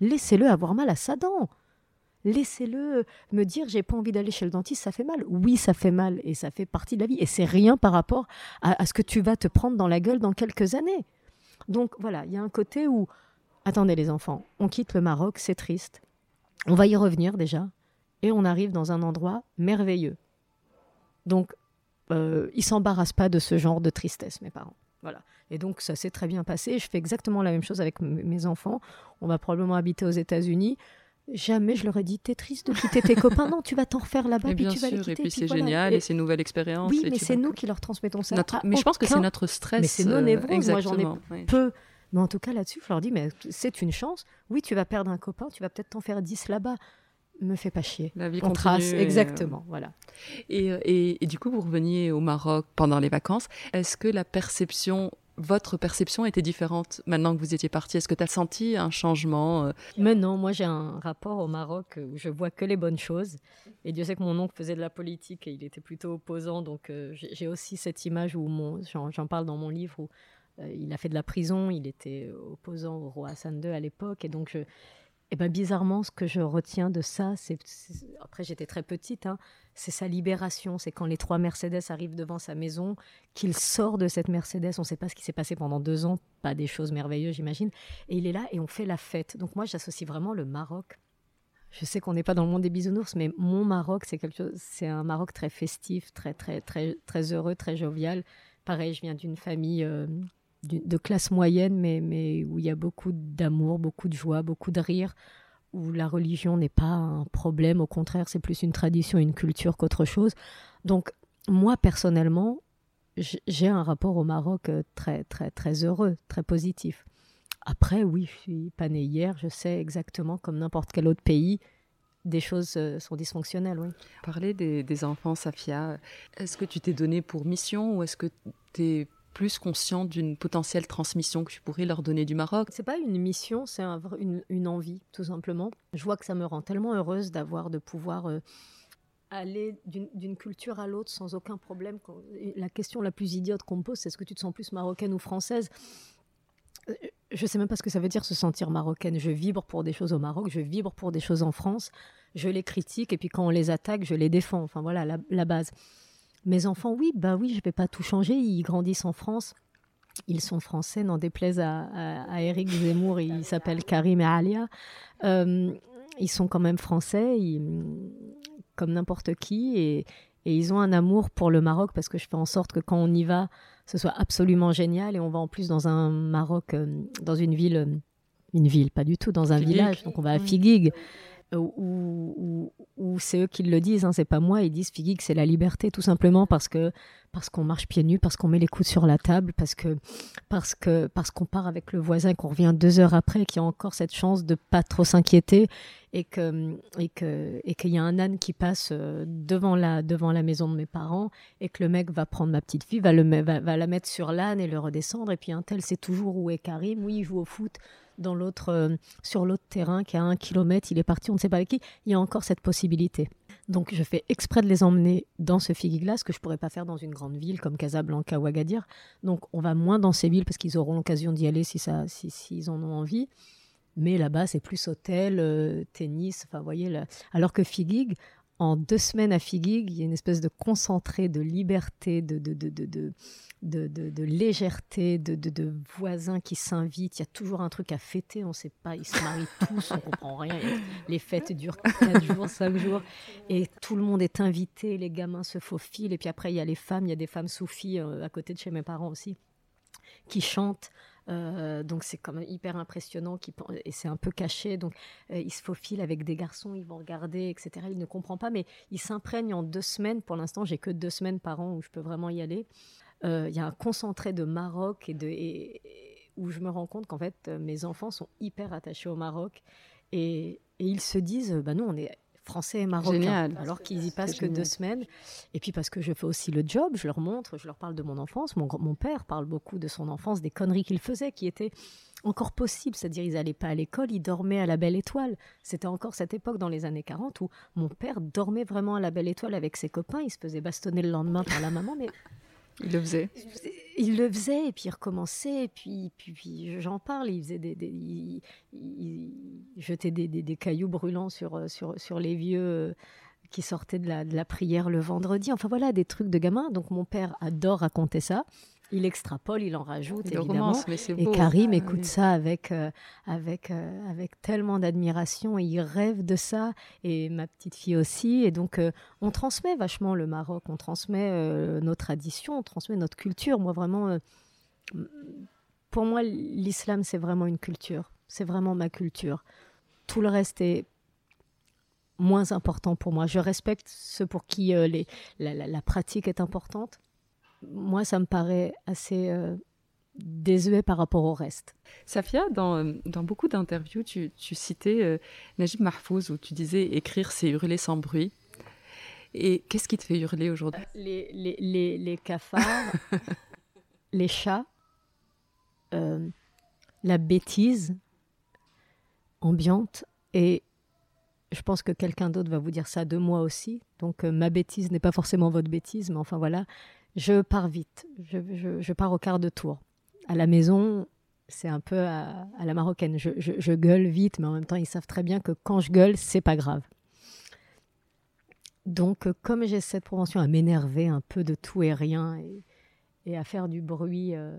laissez-le avoir mal à sa dent. Laissez-le me dire j'ai pas envie d'aller chez le dentiste, ça fait mal. Oui, ça fait mal et ça fait partie de la vie et c'est rien par rapport à, ce que tu vas te prendre dans la gueule dans quelques années. Donc voilà, il y a un côté où attendez les enfants, on quitte le Maroc, c'est triste. On va y revenir déjà et on arrive dans un endroit merveilleux. Donc euh, ils s'embarrassent pas de ce genre de tristesse, mes parents. Voilà. Et donc ça s'est très bien passé. Je fais exactement la même chose avec mes enfants. On va probablement habiter aux États-Unis. Jamais je leur ai dit t'es triste de quitter tes copains. Non, tu vas t'en refaire là-bas. puis tu vas sûr, et puis c'est génial et, c'est une nouvelle expérience. Oui, mais c'est nous qui leur transmettons ça. Mais je pense que c'est notre stress. Mais c'est nos névroses. Moi, j'en ai peu. Mais en tout cas, là-dessus, je leur dis mais c'est une chance. Oui, tu vas perdre un copain, tu vas peut-être t'en faire dix là-bas. Me fais pas chier. La vie On trace, euh, exactement. Voilà. Et, et, et, du coup, vous reveniez au Maroc pendant les vacances. Est-ce que la perception votre perception était différente maintenant que vous étiez parti? Est-ce que tu as senti un changement euh? Mais non, moi j'ai un rapport au Maroc où je vois que les bonnes choses. Et Dieu sait que mon oncle faisait de la politique et il était plutôt opposant. Donc euh, j'ai aussi cette image où j'en parle dans mon livre où euh, il a fait de la prison, il était opposant au roi Hassan II à l'époque. Et donc je, et ben bizarrement, ce que je retiens de ça, c'est après j'étais très petite, hein, c'est sa libération. C'est quand les trois Mercedes arrivent devant sa maison, qu'il sort de cette Mercedes. On ne sait pas ce qui s'est passé pendant deux ans, pas des choses merveilleuses, j'imagine. Et il est là et on fait la fête. Donc moi, j'associe vraiment le Maroc. Je sais qu'on n'est pas dans le monde des bisounours, mais mon Maroc, c'est quelque chose. C'est un Maroc très festif, très très très très heureux, très jovial. Pareil, je viens d'une famille. Euh, de classe moyenne, mais, mais où il y a beaucoup d'amour, beaucoup de joie, beaucoup de rire, où la religion n'est pas un problème, au contraire, c'est plus une tradition, une culture qu'autre chose. Donc, moi, personnellement, j'ai un rapport au Maroc euh, très, très, très heureux, très positif. Après, oui, je suis pas née hier, je sais exactement, comme n'importe quel autre pays, des choses euh, sont dysfonctionnelles, oui. Parler des, des enfants, Safia, est-ce que tu t'es donné pour mission ou est-ce que tu es plus conscient d'une potentielle transmission que tu pourrais leur donner du Maroc C'est pas une mission, c'est une, envie, tout simplement. Je vois que ça me rend tellement heureuse d'avoir, de pouvoir euh, aller d'une culture à l'autre sans aucun problème. La question la plus idiote qu'on me pose, c'est est-ce que tu te sens plus marocaine ou française? Euh, je sais même pas ce que ça veut dire se sentir marocaine. Je vibre pour des choses au Maroc, je vibre pour des choses en France, je les critique et puis quand on les attaque, je les défends. Enfin voilà la base. Mes enfants, oui, bah oui, je ne vais pas tout changer. Ils grandissent en France. Ils sont français, n'en déplaise à, à, Eric Zemmour, il s'appelle Karim et Alia. Euh, ils sont quand même français, comme n'importe qui, et, ils ont un amour pour le Maroc parce que je fais en sorte que quand on y va, ce soit absolument génial. Et on va en plus dans un Maroc, euh, dans une ville, euh, une ville, pas du tout, dans un village. Donc on va à Figuig. Euh, ou, c'est eux qui le disent, hein, c'est pas moi, ils disent Figgy que c'est la liberté, tout simplement parce que parce qu'on marche pieds nus, parce qu'on met les coudes sur la table, parce que parce que parce qu'on part avec le voisin, qu'on revient deux heures après, qu'il y a encore cette chance de pas trop s'inquiéter et que et que et qu'il y a un âne qui passe euh, devant la devant la maison de mes parents et que le mec va prendre ma petite fille, va le va, va la mettre sur l'âne et le redescendre. Et puis un tel sait toujours où est Karim, oui il joue au foot dans l'autre, euh, sur l'autre terrain qui a un kilomètre, il est parti, on ne sait pas avec qui, il y a encore cette possibilité. Donc je fais exprès de les emmener dans ce figiglas que je pourrais pas faire dans une grande ville comme Casablanca ou Agadir. Donc on va moins dans ces villes parce qu'ils auront l'occasion d'y aller si s'ils en ont envie. Mais là-bas, c'est plus hôtel, euh, tennis, enfin, voyez, alors que Figuig, en deux semaines à Figuig, il y a une espèce de concentré de liberté, de, de, de, de, légèreté, de, de, voisins qui s'invitent. Il y a toujours un truc à fêter, on ne sait pas, ils se marient tous, on ne comprend rien. Les fêtes durent 4 jours, 5 jours, et tout le monde est invité, les gamins se faufilent, et puis après, il y a les femmes, il y a des femmes soufis euh, à côté de chez mes parents aussi, qui chantent. Euh, donc c'est quand même hyper impressionnant et c'est un peu caché. Donc euh, il se faufile avec des garçons, ils vont regarder, etc. Il ne comprend pas, mais il s'imprègne en deux semaines. Pour l'instant, j'ai que deux semaines par an où je peux vraiment y aller. Euh, il y a un concentré de Maroc et de et, où je me rends compte qu'en fait mes enfants sont hyper attachés au Maroc et, et ils se disent bah nous on est français et marocains, alors qu'ils y passent que deux semaines. Et puis parce que je fais aussi le job, je leur montre, je leur parle de mon enfance. Mon, mon père parle beaucoup de son enfance, des conneries qu'il faisait, qui étaient encore possibles. C'est-à-dire, ils n'allaient pas à l'école, ils dormaient à la Belle Étoile. C'était encore cette époque dans les années 40 où mon père dormait vraiment à la Belle Étoile avec ses copains. Il se faisait bastonner le lendemain par la maman, mais il le faisait. Il le faisait et puis il recommençait et puis puis, j'en parle. Il faisait des, il, jetait des, cailloux brûlants sur sur sur les vieux euh, qui sortaient de la, de la prière le vendredi. Enfin voilà des trucs de gamin. Donc mon père adore raconter ça il extrapole, il en rajoute évidemment. et Karim ah, écoute ça avec euh, avec euh, avec tellement d'admiration et il rêve de ça et ma petite fille aussi et donc euh, on transmet vachement le Maroc, on transmet nos traditions, on transmet notre culture. Moi vraiment pour moi l'islam c'est vraiment une culture, c'est vraiment ma culture. Tout le reste est moins important pour moi. Je respecte ceux pour qui les, la pratique est importante moi, ça me paraît assez euh, désuet par rapport au reste. Safia, dans, euh, dans beaucoup d'interviews, tu, tu, citais euh, Najib Mahfouz où tu disais écrire, c'est hurler sans bruit. Et qu'est-ce qui te fait hurler aujourd'hui? Les, les, les, les, cafards, les chats, la bêtise ambiante et je pense que quelqu'un d'autre va vous dire ça de moi aussi. Donc ma bêtise n'est pas forcément votre bêtise, mais enfin voilà, je pars vite. Je, pars au quart de tour. À la maison, c'est un peu à, la marocaine. Je, gueule vite, mais en même temps, ils savent très bien que quand je gueule, c'est pas grave. Donc, comme j'ai cette propension à m'énerver un peu de tout et rien et, à faire du bruit, euh,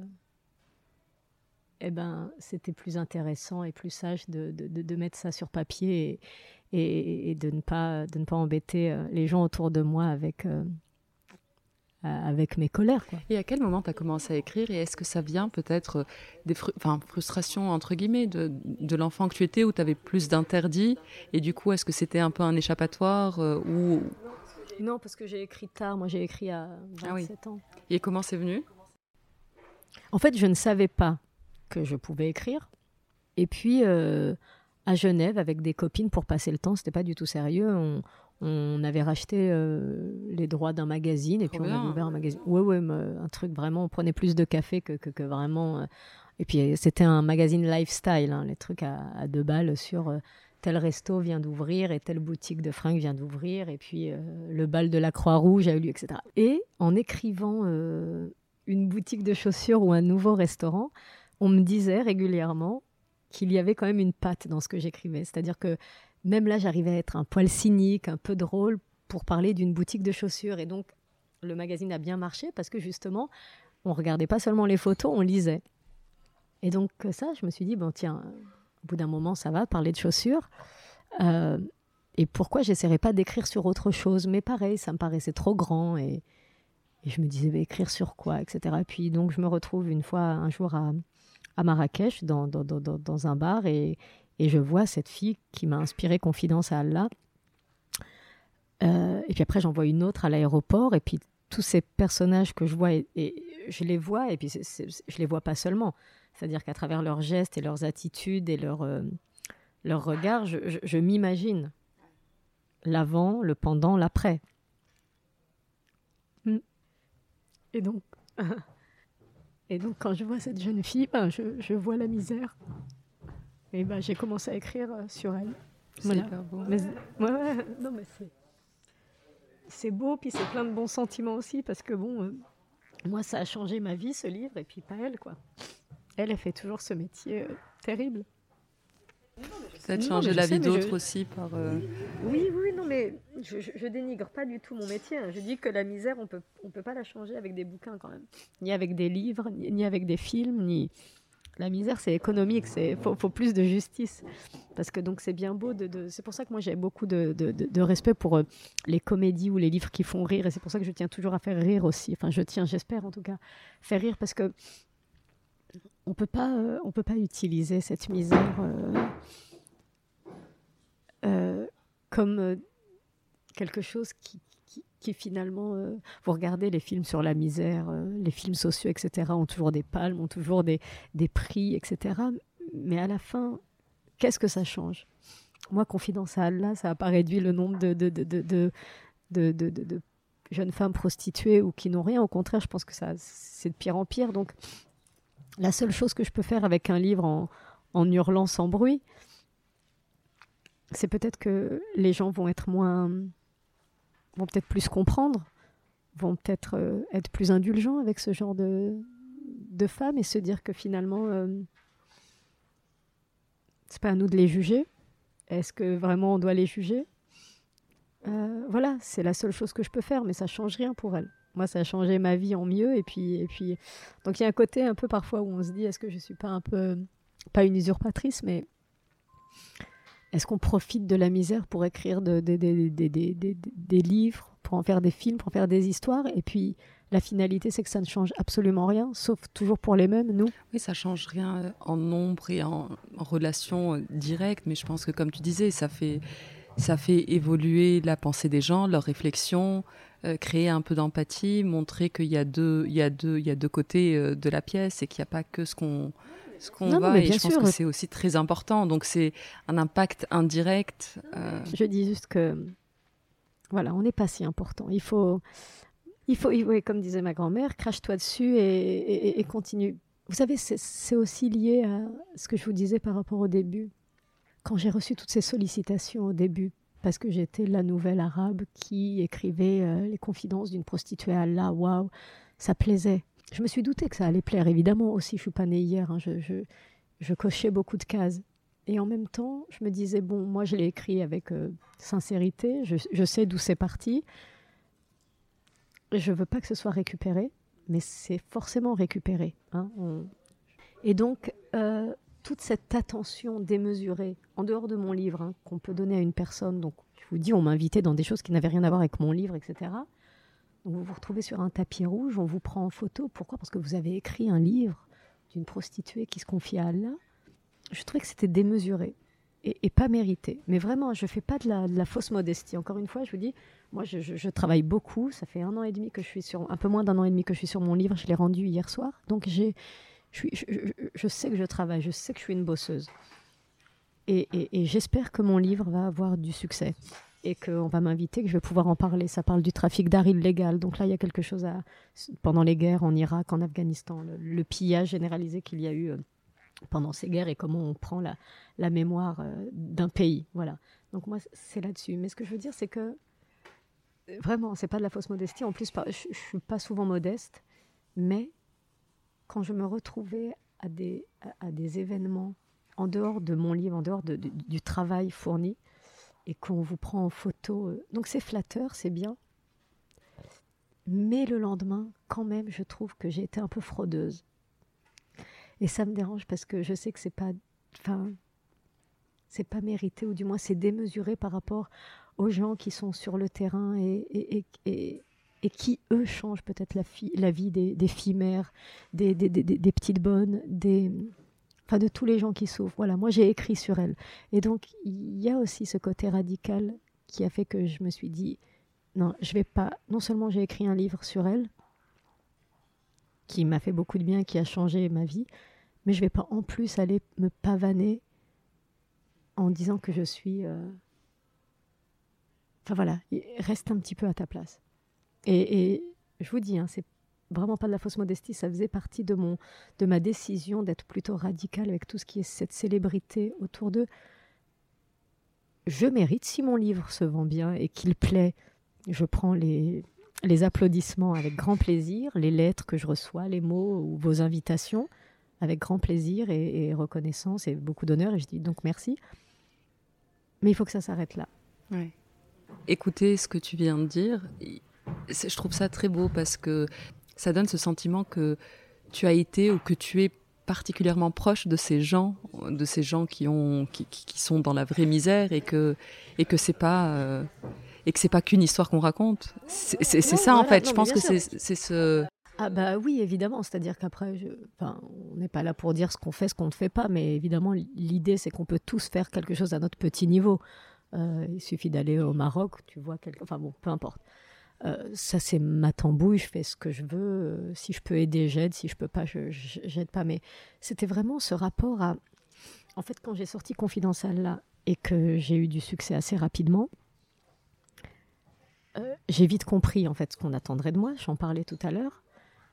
eh ben, c'était plus intéressant et plus sage de, mettre ça sur papier et, de, ne pas, embêter euh, les gens autour de moi avec, euh, avec mes colères. Quoi. Et à quel moment tu as commencé à écrire et est-ce que ça vient peut-être euh, des frustrations entre guillemets de, de l'enfant que tu étais où tu avais plus d'interdits et du coup est-ce que c'était un peu un échappatoire euh, ou Non, parce que j'ai écrit tard, moi j'ai écrit à 27 ah ans. Et comment c'est venu? En fait, je ne savais pas que je pouvais écrire. Et puis euh, à Genève avec des copines pour passer le temps, c'était pas du tout sérieux. On, on avait racheté euh, les droits d'un magazine et puis on avait ouvert un magazine. Ouais, ouais, un truc vraiment, on prenait plus de café que, que, vraiment. Euh, et puis c'était un magazine lifestyle, hein, les trucs à, deux balles sur euh, tel resto vient d'ouvrir et telle boutique de fringues vient d'ouvrir et puis le bal de la Croix-Rouge a eu lieu, etc. Et en écrivant une boutique de chaussures ou un nouveau restaurant, on me disait régulièrement qu'il y avait quand même une patte dans ce que j'écrivais. C'est-à-dire que même là, j'arrivais à être un poil cynique, un peu drôle pour parler d'une boutique de chaussures. Et donc, le magazine a bien marché parce que justement, on regardait pas seulement les photos, on lisait. Et donc, ça, je me suis dit, bon, tiens, au bout d'un moment, ça va, parler de chaussures. Euh, et pourquoi j'essaierais pas d'écrire sur autre chose? Mais pareil, ça me paraissait trop grand et, je me disais, écrire sur quoi, etc. Et puis, donc, je me retrouve une fois, un jour à, Marrakech, dans, dans, dans, dans un bar et, et je vois cette fille qui m'a inspiré Confidence à Allah. Euh, et puis après, j'en vois une autre à l'aéroport. Et puis tous ces personnages que je vois, et, je les vois, et puis je je les vois pas seulement. C'est-à-dire qu'à travers leurs gestes et leurs attitudes et leurs euh, leur regards, je, m'imagine l'avant, le pendant, l'après. Hmm. Et donc, et donc, quand je vois cette jeune fille, ben, je, je vois la misère. Et ben, j'ai commencé à écrire euh, sur elle. C'est beau. Mais, non, mais c'est, c'est beau, puis c'est plein de bons sentiments aussi, parce que bon, euh, moi, ça a changé ma vie, ce livre, et puis pas elle, quoi. Elle, elle fait toujours ce métier euh, terrible. Peut-être changer la vie d'autres aussi par. Euh, oui, oui, non, mais je, je, dénigre pas du tout mon métier. Hein. Je dis que la misère, on peut, on peut pas la changer avec des bouquins quand même, ni avec des livres, ni, avec des films, ni. La misère, c'est économique, c'est faut, plus de justice, parce que donc c'est bien beau. C'est pour ça que moi j'ai beaucoup de, respect pour euh, les comédies ou les livres qui font rire, et c'est pour ça que je tiens toujours à faire rire aussi. Enfin, je tiens, j'espère en tout cas, faire rire, parce que on peut pas, euh, on peut pas utiliser cette misère. Euh, comme quelque chose qui, qui, finalement, euh, vous regardez les films sur la misère, les films sociaux, etc., ont toujours des palmes, ont toujours des, des prix, etc. Mais à la fin, qu'est-ce que ça change? Moi, confidence à Allah, ça n'a pas réduit le nombre de, de, de, de jeunes femmes prostituées ou qui n'ont rien. Au contraire, je pense que ça, c'est de pire en pire. Donc, la seule chose que je peux faire avec un livre en, en hurlant sans bruit, c'est peut-être que les gens vont être moins. Vont peut-être plus comprendre, vont peut-être euh, être plus indulgents avec ce genre de, de femmes et se dire que finalement, euh, c'est pas à nous de les juger. Est-ce que vraiment on doit les juger? Euh, Voilà, c'est la seule chose que je peux faire, mais ça change rien pour elles. Moi, ça a changé ma vie en mieux. Et puis, et puis, donc il y a un côté un peu parfois où on se dit, est-ce que je suis pas un peu, pas une usurpatrice, mais est-ce qu'on profite de la misère pour écrire des livres, pour en faire des films, pour en faire des histoires? Et puis, la finalité, c'est que ça ne change absolument rien, sauf toujours pour les mêmes, nous. Oui, ça change rien euh, en nombre et en, relation euh, directe, mais je pense que, comme tu disais, ça fait, ça fait évoluer la pensée des gens, leurs réflexions, euh, créer un peu d'empathie, montrer qu'il y a deux, y y a deux côtés de la pièce et qu'il n'y a pas que ce qu'on ce qu'on voit. Et je pense que c'est aussi très important. Donc c'est un impact indirect. Euh. Je dis juste que voilà, on n'est pas si important. Il faut, il faut, comme disait ma grand-mère, crache-toi dessus et, continue. Vous savez, c'est aussi lié à ce que je vous disais par rapport au début. Quand j'ai reçu toutes ces sollicitations au début, parce que j'étais la nouvelle arabe qui écrivait euh, les confidences d'une prostituée à Allah, waouh, ça plaisait je me suis douté que ça allait plaire, évidemment aussi, je suis pas née hier, hein, je, cochais beaucoup de cases. Et en même temps, je me disais, bon, moi je l'ai écrit avec euh, sincérité, je, sais d'où c'est parti, je veux pas que ce soit récupéré, mais c'est forcément récupéré. Hein, Et donc, euh, toute cette attention démesurée, en dehors de mon livre, hein, qu'on peut donner à une personne, donc je vous dis, on m'a invité dans des choses qui n'avaient rien à voir avec mon livre, etc vous vous retrouvez sur un tapis rouge, on vous prend en photo. Pourquoi? Parce que vous avez écrit un livre d'une prostituée qui se confie à Allah. Je trouvais que c'était démesuré et, pas mérité. Mais vraiment, je ne fais pas de la, fausse modestie. Encore une fois, je vous dis, moi, je, travaille beaucoup. Ça fait un an et demi que je suis sur, un peu moins d'un an et demi que je suis sur mon livre. Je l'ai rendu hier soir. Donc, je, sais que je travaille. Je sais que je suis une bosseuse. et j'espère que mon livre va avoir du succès et qu'on va m'inviter, que je vais pouvoir en parler. Ça parle du trafic d'art illégal. Donc là, il y a quelque chose à. Pendant les guerres en Irak, en Afghanistan, le, pillage généralisé qu'il y a eu euh, pendant ces guerres et comment on prend la, mémoire euh, d'un pays. Voilà. Donc moi, c'est là-dessus. Mais ce que je veux dire, c'est que vraiment, c'est pas de la fausse modestie. En plus, je, je suis pas souvent modeste, mais quand je me retrouvais à des, événements en dehors de mon livre, en dehors de, du travail fourni, et qu'on vous prend en photo. Euh, donc c'est flatteur, c'est bien. Mais le lendemain, quand même, je trouve que j'ai été un peu fraudeuse. Et ça me dérange parce que je sais que c'est pas, enfin, c'est pas mérité ou du moins c'est démesuré par rapport aux gens qui sont sur le terrain et, et, et, et qui eux changent peut-être la, vie des, filles mères, des, des, des petites bonnes, des enfin de tous les gens qui souffrent. Voilà, moi j'ai écrit sur elle. Et donc il y a aussi ce côté radical qui a fait que je me suis dit non, je vais pas. Non seulement j'ai écrit un livre sur elle qui m'a fait beaucoup de bien, qui a changé ma vie, mais je vais pas en plus aller me pavaner en disant que je suis. Euh, enfin voilà, reste un petit peu à ta place. Et, et je vous dis, hein, c'est vraiment pas de la fausse modestie, ça faisait partie de, mon, de ma décision d'être plutôt radicale avec tout ce qui est cette célébrité autour d'eux. Je mérite, si mon livre se vend bien et qu'il plaît, je prends les, les applaudissements avec grand plaisir, les lettres que je reçois, les mots ou vos invitations. avec grand plaisir et, reconnaissance et beaucoup d'honneur. Et je dis donc merci. Mais il faut que ça s'arrête là. Ouais. Écoutez ce que tu viens de dire, je trouve ça très beau parce que ça donne ce sentiment que tu as été ou que tu es particulièrement proche de ces gens, de ces gens qui ont, qui, qui sont dans la vraie misère et que et que c'est pas euh, et que c'est pas qu'une histoire qu'on raconte. C'est ça en fait. je pense que c'est ce. Ah bah oui, évidemment. C'est-à-dire qu'après, enfin, on n'est pas là pour dire ce qu'on fait, ce qu'on ne fait pas, mais évidemment, l'idée c'est qu'on peut tous faire quelque chose à notre petit niveau. Euh, il suffit d'aller au Maroc, tu vois quelque, enfin bon, peu importe. Euh, ça c'est ma tambouille, je fais ce que je veux. Euh, si je peux aider, j'aide. Si je peux pas, je j'aide pas. Mais c'était vraiment ce rapport à. En fait, quand j'ai sorti Confidential là et que j'ai eu du succès assez rapidement, euh, j'ai vite compris en fait ce qu'on attendrait de moi. J'en parlais tout à l'heure.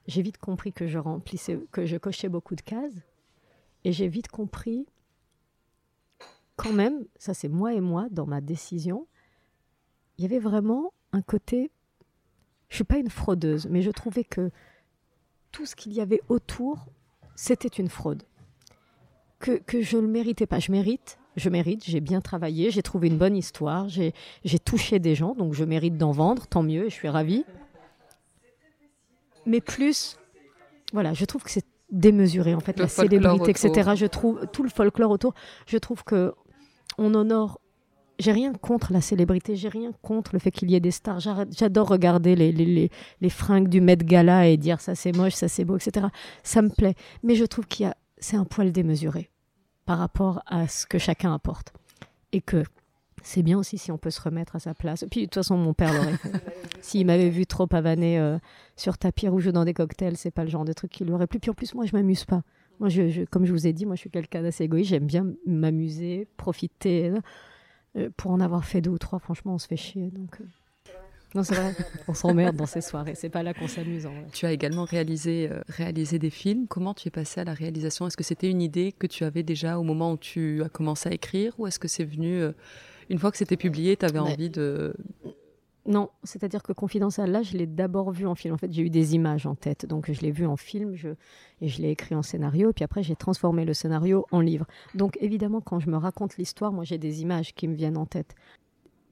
J'ai vite compris que je remplissais, que je cochais beaucoup de cases, et j'ai vite compris quand même, ça c'est moi et moi dans ma décision, il y avait vraiment un côté je suis pas une fraudeuse, mais je trouvais que tout ce qu'il y avait autour, c'était une fraude. Que, que je ne le méritais pas. Je mérite, je mérite, j'ai bien travaillé, j'ai trouvé une bonne histoire, j'ai touché des gens, donc je mérite d'en vendre, tant mieux, et je suis ravie. Mais plus, voilà, je trouve que c'est démesuré en fait, la célébrité, etc. Je trouve tout le folklore autour. Je trouve que on honore j'ai rien contre la célébrité, j'ai rien contre le fait qu'il y ait des stars. J'adore regarder les, les, les, fringues du Met Gala et dire ça c'est moche, ça c'est beau, etc. Ça me plaît. Mais je trouve qu'il y a, c'est un poil démesuré par rapport à ce que chacun apporte. Et que c'est bien aussi si on peut se remettre à sa place. Puis de toute façon, mon père l'aurait fait. S'il m'avait vu trop pavaner euh, sur tapis rouge ou dans des cocktails, c'est pas le genre de truc qu'il aurait plu. Puis en plus, moi, je m'amuse pas. Moi, je, comme je vous ai dit, moi, je suis quelqu'un d'assez égoïste. J'aime bien m'amuser, profiter. Pour en avoir fait deux ou trois, franchement, on se fait chier. Donc, euh. Non, c'est vrai, on s'emmerde dans ces soirées. C'est pas là qu'on s'amuse. Tu as également réalisé, euh, réalisé des films. Comment tu es passé à la réalisation? Est-ce que c'était une idée que tu avais déjà au moment où tu as commencé à écrire? Ou est-ce que c'est venu, une fois que c'était publié, tu avais envie de. Non, c'est-à-dire que Confidential, là, je l'ai d'abord vu en film. En fait, j'ai eu des images en tête, donc je l'ai vu en film et je l'ai écrit en scénario. Et puis après, j'ai transformé le scénario en livre. Donc évidemment, quand je me raconte l'histoire, moi, j'ai des images qui me viennent en tête.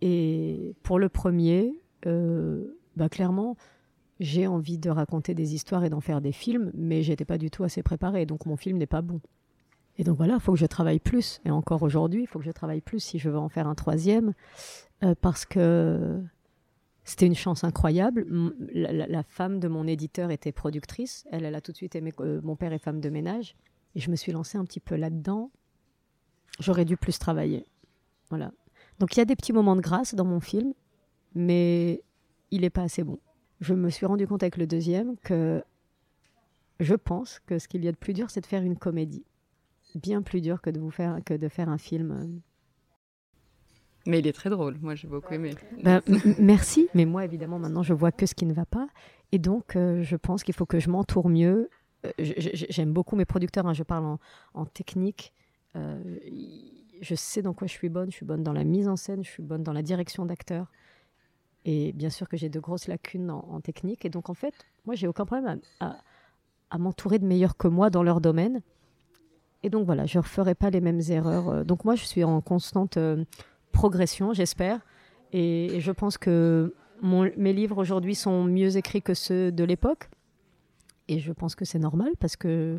Et pour le premier, euh, bah, clairement, j'ai envie de raconter des histoires et d'en faire des films, mais j'étais pas du tout assez préparée, donc mon film n'est pas bon. Et donc voilà, il faut que je travaille plus. Et encore aujourd'hui, il faut que je travaille plus si je veux en faire un troisième, euh, parce que c'était une chance incroyable. La, femme de mon éditeur était productrice. Elle, elle a tout de suite aimé euh, mon père est femme de ménage. Et je me suis lancée un petit peu là-dedans. J'aurais dû plus travailler. Voilà. Donc il y a des petits moments de grâce dans mon film, mais il n'est pas assez bon. Je me suis rendu compte avec le deuxième que je pense que ce qu'il y a de plus dur, c'est de faire une comédie. Bien plus dur que de, vous faire, que de faire un film euh, mais il est très drôle, moi j'ai beaucoup aimé. Ben, merci, mais moi évidemment maintenant je vois que ce qui ne va pas. Et donc euh, je pense qu'il faut que je m'entoure mieux. Euh, j'aime beaucoup mes producteurs, hein, je parle en, technique. Euh, je sais dans quoi je suis bonne, je suis bonne dans la mise en scène, je suis bonne dans la direction d'acteur. Et bien sûr que j'ai de grosses lacunes en, technique. Et donc en fait, moi j'ai aucun problème à, à m'entourer de meilleurs que moi dans leur domaine. Et donc voilà, je ne referai pas les mêmes erreurs. Donc moi je suis en constante progression, j'espère. Et, je pense que mes livres aujourd'hui sont mieux écrits que ceux de l'époque. Et je pense que c'est normal parce que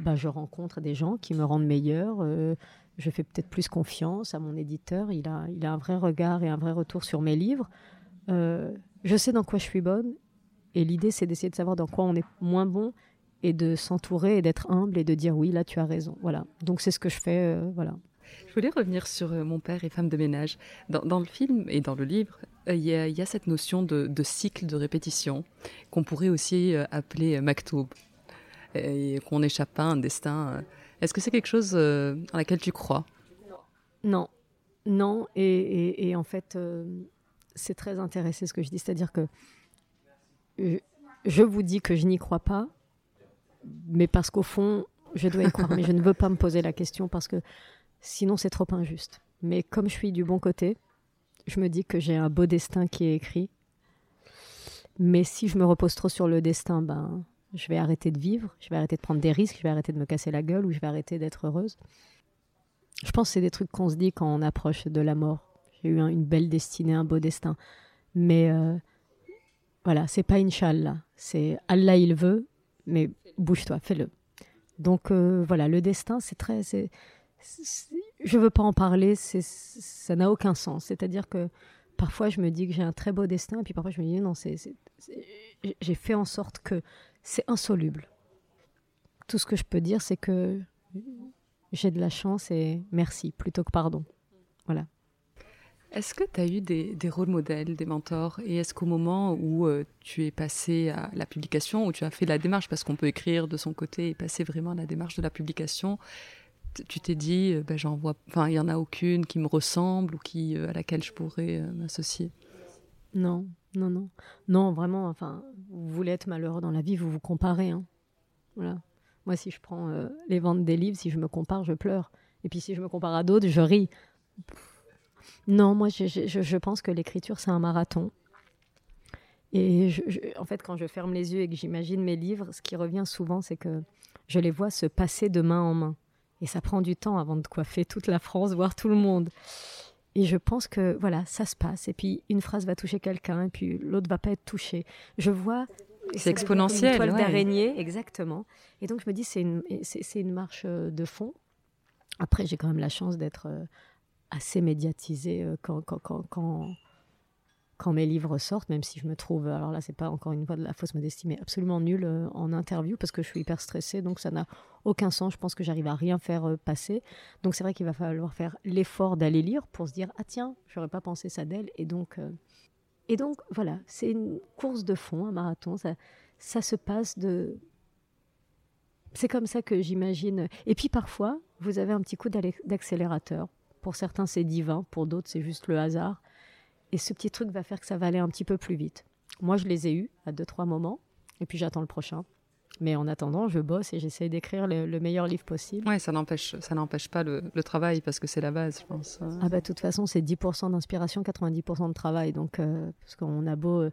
bah, je rencontre des gens qui me rendent meilleur. Euh, je fais peut-être plus confiance à mon éditeur. Il a, un vrai regard et un vrai retour sur mes livres. Euh, je sais dans quoi je suis bonne. Et l'idée, c'est d'essayer de savoir dans quoi on est moins bon et de s'entourer et d'être humble et de dire oui, là, tu as raison. Voilà. Donc, c'est ce que je fais. Euh, voilà. Je voulais revenir sur euh, mon père et femme de ménage. Dans, le film et dans le livre, euh, il y, a cette notion de, cycle de répétition qu'on pourrait aussi euh, appeler maktoub, et qu'on échappe pas à un destin. Est-ce que c'est quelque chose à laquelle tu crois? Non, non. Et, en fait, c'est très intéressant ce que je dis, c'est-à-dire que je vous dis que je n'y crois pas, mais parce qu'au fond, je dois y croire, mais je ne veux pas me poser la question parce que Sinon, c'est trop injuste. Mais comme je suis du bon côté, je me dis que j'ai un beau destin qui est écrit. Mais si je me repose trop sur le destin, ben, je vais arrêter de vivre, je vais arrêter de prendre des risques, je vais arrêter de me casser la gueule ou je vais arrêter d'être heureuse. Je pense que c'est des trucs qu'on se dit quand on approche de la mort. J'ai eu une belle destinée, un beau destin. Mais euh, voilà, c'est pas Inch'Allah. C'est Allah, il veut, mais bouge-toi, fais-le. Donc euh, voilà, le destin, c'est très. Je veux pas en parler, ça n'a aucun sens. C'est-à-dire que parfois je me dis que j'ai un très beau destin, et puis parfois je me dis non, j'ai fait en sorte que c'est insoluble. Tout ce que je peux dire, c'est que j'ai de la chance et merci plutôt que pardon. Voilà. Est-ce que tu as eu des, rôles modèles, des mentors? Et est-ce qu'au moment où euh, tu es passé à la publication, où tu as fait la démarche, parce qu'on peut écrire de son côté et passer vraiment à la démarche de la publication, tu t'es dit, euh, ben, j'en vois, enfin, il y en a aucune qui me ressemble ou qui euh, à laquelle je pourrais m'associer Non, non, non, non, vraiment. Enfin, vous voulez être malheureux dans la vie, vous vous comparez. Hein. Voilà. Moi, si je prends les ventes des livres, si je me compare, je pleure. Et puis si je me compare à d'autres, je ris. Non, moi, je, je, pense que l'écriture, c'est un marathon. Et en fait, quand je ferme les yeux et que j'imagine mes livres, ce qui revient souvent, c'est que je les vois se passer de main en main. Et ça prend du temps avant de coiffer toute la France, voire tout le monde. Et je pense que voilà, ça se passe. Et puis une phrase va toucher quelqu'un, et puis l'autre va pas être touché. Je vois. C'est exponentiel. Une toile d'araignée, exactement. Et donc je me dis, c'est une, c'est, une marche euh, de fond. Après, j'ai quand même la chance d'être euh, assez médiatisé euh, quand, quand, quand, quand, mes livres sortent, même si je me trouve, alors là, c'est pas encore une fois de la fausse modestie, mais absolument nul euh, en interview parce que je suis hyper stressée, donc ça n'a aucun sens. Je pense que j'arrive à rien faire euh, passer. Donc c'est vrai qu'il va falloir faire l'effort d'aller lire pour se dire ah tiens, j'aurais pas pensé ça d'elle, et donc et donc voilà, c'est une course de fond, un marathon. Ça, ça se passe de c'est comme ça que j'imagine. Et puis parfois, vous avez un petit coup d'accélérateur pour certains, c'est divin, pour d'autres, c'est juste le hasard. Et ce petit truc va faire que ça va aller un petit peu plus vite. Moi, je les ai eus à deux, trois moments, et puis j'attends le prochain. Mais en attendant, je bosse et j'essaie d'écrire le, meilleur livre possible. Oui, ça n'empêche, ça n'empêche pas le, travail parce que c'est la base, je pense. Ah bah, de toute façon, c'est 10% d'inspiration, 90% de travail. Donc, euh, parce qu'on a beau euh,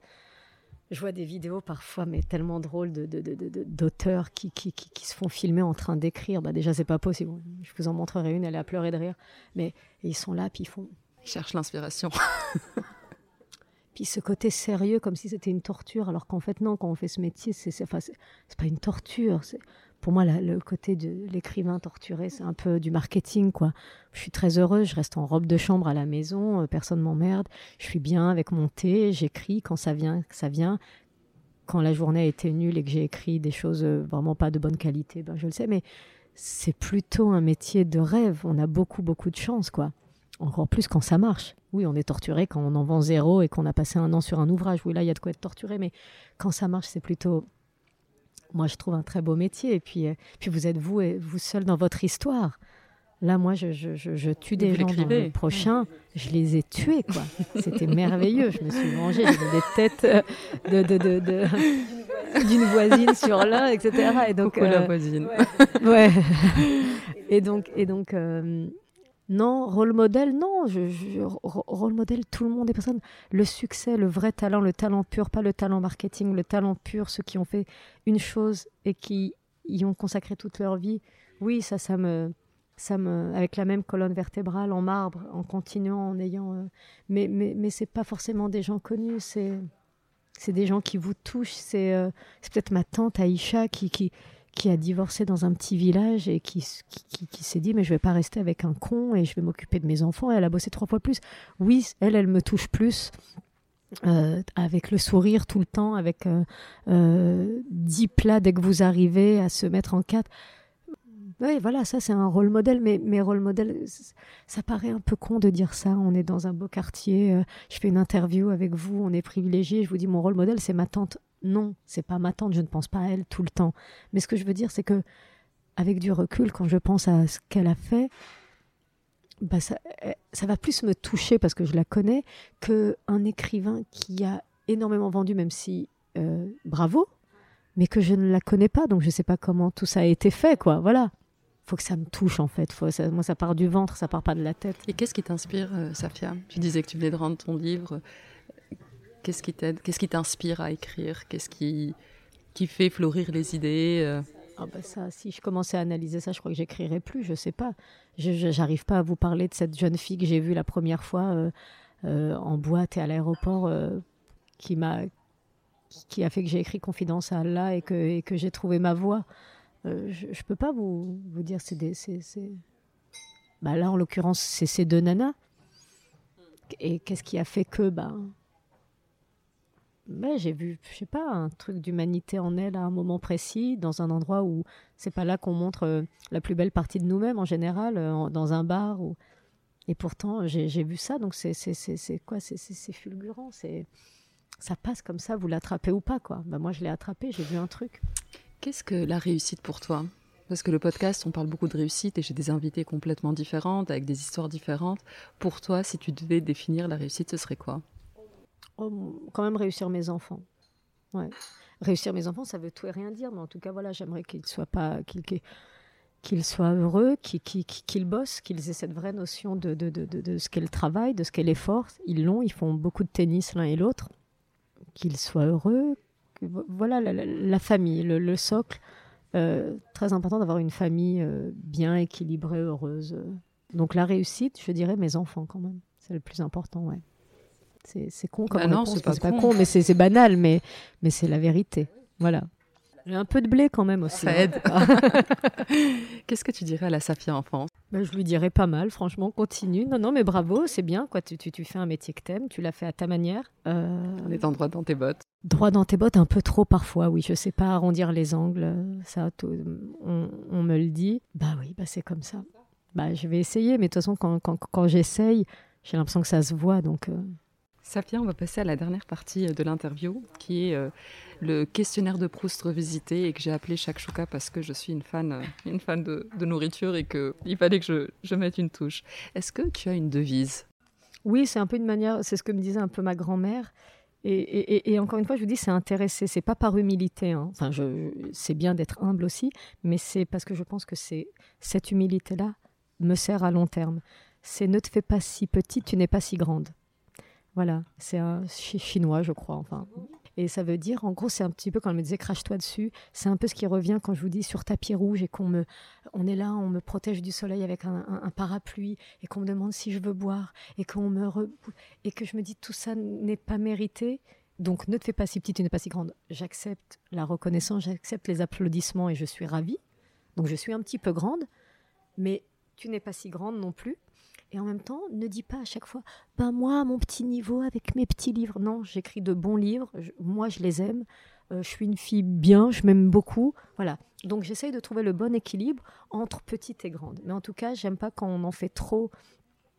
je vois des vidéos parfois, mais tellement drôles, d'auteurs qui, qui, qui, se font filmer en train d'écrire. Bah déjà, c'est pas possible. Je vous en montrerai une, elle est à pleurer de rire. Mais ils sont là, puis ils font. Ils cherchent l'inspiration. puis ce côté sérieux, comme si c'était une torture, alors qu'en fait, non, quand on fait ce métier, c'est enfin, pas une torture pour moi, le côté de l'écrivain torturé, c'est un peu du marketing, quoi. Je suis très heureuse, je reste en robe de chambre à la maison, euh, personne m'emmerde, je suis bien avec mon thé, j'écris quand ça vient, ça vient. Quand la journée a été nulle et que j'ai écrit des choses euh, vraiment pas de bonne qualité, ben je le sais, mais c'est plutôt un métier de rêve. On a beaucoup, beaucoup de chance, quoi. Encore plus quand ça marche. Oui, on est torturé quand on en vend zéro et qu'on a passé un an sur un ouvrage. Oui, là, il y a de quoi être torturé, mais quand ça marche, c'est plutôt moi, je trouve un très beau métier. Et puis, euh, puis vous êtes vous et vous seul dans votre histoire. Là, moi, je, je, je, tue des gens dans le prochain. Je les ai tués, quoi. C'était merveilleux. Je me suis vengée. J'avais des têtes euh, de, de, de, d'une voisine sur l'un, etc. Et donc, la euh, voisine. Ouais. et donc, et donc non, rôle modèle, non. Je, rôle modèle, tout le monde est personne. Le succès, le vrai talent, le talent pur, pas le talent marketing, le talent pur, ceux qui ont fait une chose et qui y ont consacré toute leur vie. Oui, ça, ça me, ça me, avec la même colonne vertébrale en marbre, en continuant, en ayant. Euh, mais, mais, mais c'est pas forcément des gens connus. C'est, c'est des gens qui vous touchent. C'est, euh, peut-être ma tante Aïcha qui, qui qui a divorcé dans un petit village et qui, qui, s'est dit mais je vais pas rester avec un con et je vais m'occuper de mes enfants. Et elle a bossé trois fois plus. Oui, elle, elle me touche plus. Euh, avec le sourire tout le temps, avec euh, euh, dix plats dès que vous arrivez à se mettre en quatre. Oui, voilà, ça c'est un rôle modèle, mais mes rôles modèles, ça paraît un peu con de dire ça. On est dans un beau quartier, je fais une interview avec vous, on est privilégié. Je vous dis mon rôle modèle, c'est ma tante non, c'est pas ma tante, je ne pense pas à elle tout le temps. Mais ce que je veux dire, c'est que avec du recul, quand je pense à ce qu'elle a fait, bah ça, ça, va plus me toucher parce que je la connais que un écrivain qui a énormément vendu, même si euh, bravo, mais que je ne la connais pas, donc je ne sais pas comment tout ça a été fait, quoi. Voilà. Faut que ça me touche en fait. Faut, moi, ça part du ventre, ça part pas de la tête. Et qu'est-ce qui t'inspire, euh, Safia? Tu disais que tu venais de rendre ton livre. Qu'est-ce qui t'aide? Qu'est-ce qui t'inspire à écrire? Qu'est-ce qui Qui fait fleurir les idées euh? ah bah ça, si je commençais à analyser ça, je crois que j'écrirais plus, je sais pas. Je n'arrive pas à vous parler de cette jeune fille que j'ai vue la première fois en boîte et à l'aéroport qui m'a qui a fait que j'ai écrit Confidence à Allah et que, que j'ai trouvé ma voix. Euh, je ne peux pas vous, vous dire, c'est des. Bah là, en l'occurrence, c'est ces deux nanas. Et qu'est-ce qui a fait que. Bah, bah, j'ai vu, je sais pas, un truc d'humanité en elle à un moment précis, dans un endroit où c'est pas là qu'on montre euh, la plus belle partie de nous-mêmes en général, euh, dans un bar. Ou... Et pourtant, j'ai vu ça, donc c'est quoi C'est fulgurant. C'est ça passe comme ça, vous l'attrapez ou pas, quoi. Bah, moi, je l'ai attrapé, j'ai vu un truc. Qu'est-ce que la réussite pour toi? Parce que le podcast, on parle beaucoup de réussite et j'ai des invités complètement différentes, avec des histoires différentes. Pour toi, si tu devais définir la réussite, ce serait quoi? Oh, Quand même réussir mes enfants. Ouais. Réussir mes enfants, ça veut tout et rien dire, mais en tout cas, voilà, j'aimerais qu'ils soient pas, qu'ils soient heureux, qu'ils bossent, qu'ils aient cette vraie notion de, de, de, de ce qu'est le travail, de ce qu'est l'effort. Ils l'ont, ils font beaucoup de tennis l'un et l'autre qu'ils soient heureux. Voilà la, famille, le, socle. Euh, très important d'avoir une famille euh, bien équilibrée, heureuse. Donc la réussite, je dirais mes enfants quand même. C'est le plus important, ouais. C'est con comme bah non, c'est pas, con, mais c'est banal, mais, mais c'est la vérité. Voilà. J'ai un peu de blé quand même aussi. Ça hein. aide. Qu'est-ce que tu dirais à la Safia enfance? Ben, Je lui dirais pas mal, franchement, continue. Non, non, mais bravo, c'est bien. quoi. Tu, tu, tu, fais un métier que t'aimes, tu l'as fait à ta manière. Euh... En étant droit dans tes bottes. Droit dans tes bottes, un peu trop parfois, oui. Je sais pas arrondir les angles, ça, on, on, me le dit. Bah oui, bah c'est comme ça. Bah je vais essayer, mais de toute façon, quand, quand, quand j'essaye, j'ai l'impression que ça se voit, donc... Euh, Safia, on va passer à la dernière partie euh, de l'interview, qui est euh, le questionnaire de Proust revisité et que j'ai appelé chaque chouka parce que je suis une fan, euh, une fan de, nourriture et qu'il fallait que je, mette une touche. Est-ce que tu as une devise? Oui, c'est un peu une manière, c'est ce que me disait un peu ma grand-mère. Et, encore une fois, je vous dis, c'est intéressé, c'est pas par humilité. Hein. Enfin, c'est bien d'être humble aussi, mais c'est parce que je pense que cette humilité-là me sert à long terme. C'est ne te fais pas si petite, tu n'es pas si grande. Voilà, c'est un chinois, je crois. Enfin. Et ça veut dire, en gros, c'est un petit peu quand elle me disait crache-toi dessus. C'est un peu ce qui revient quand je vous dis sur tapis rouge et qu'on me, on est là, on me protège du soleil avec un, parapluie et qu'on me demande si je veux boire et qu'on me et que je me dis tout ça n'est pas mérité. Donc ne te fais pas si petite, tu n'es pas si grande. J'accepte la reconnaissance, j'accepte les applaudissements et je suis ravie. Donc je suis un petit peu grande, mais tu n'es pas si grande non plus. Et en même temps, ne dis pas à chaque fois, ben moi, à mon petit niveau, avec mes petits livres. Non, j'écris de bons livres, moi je les aime, euh, je suis une fille bien, je m'aime beaucoup. Voilà. Donc j'essaye de trouver le bon équilibre entre petite et grande. Mais en tout cas, j'aime pas quand on en fait trop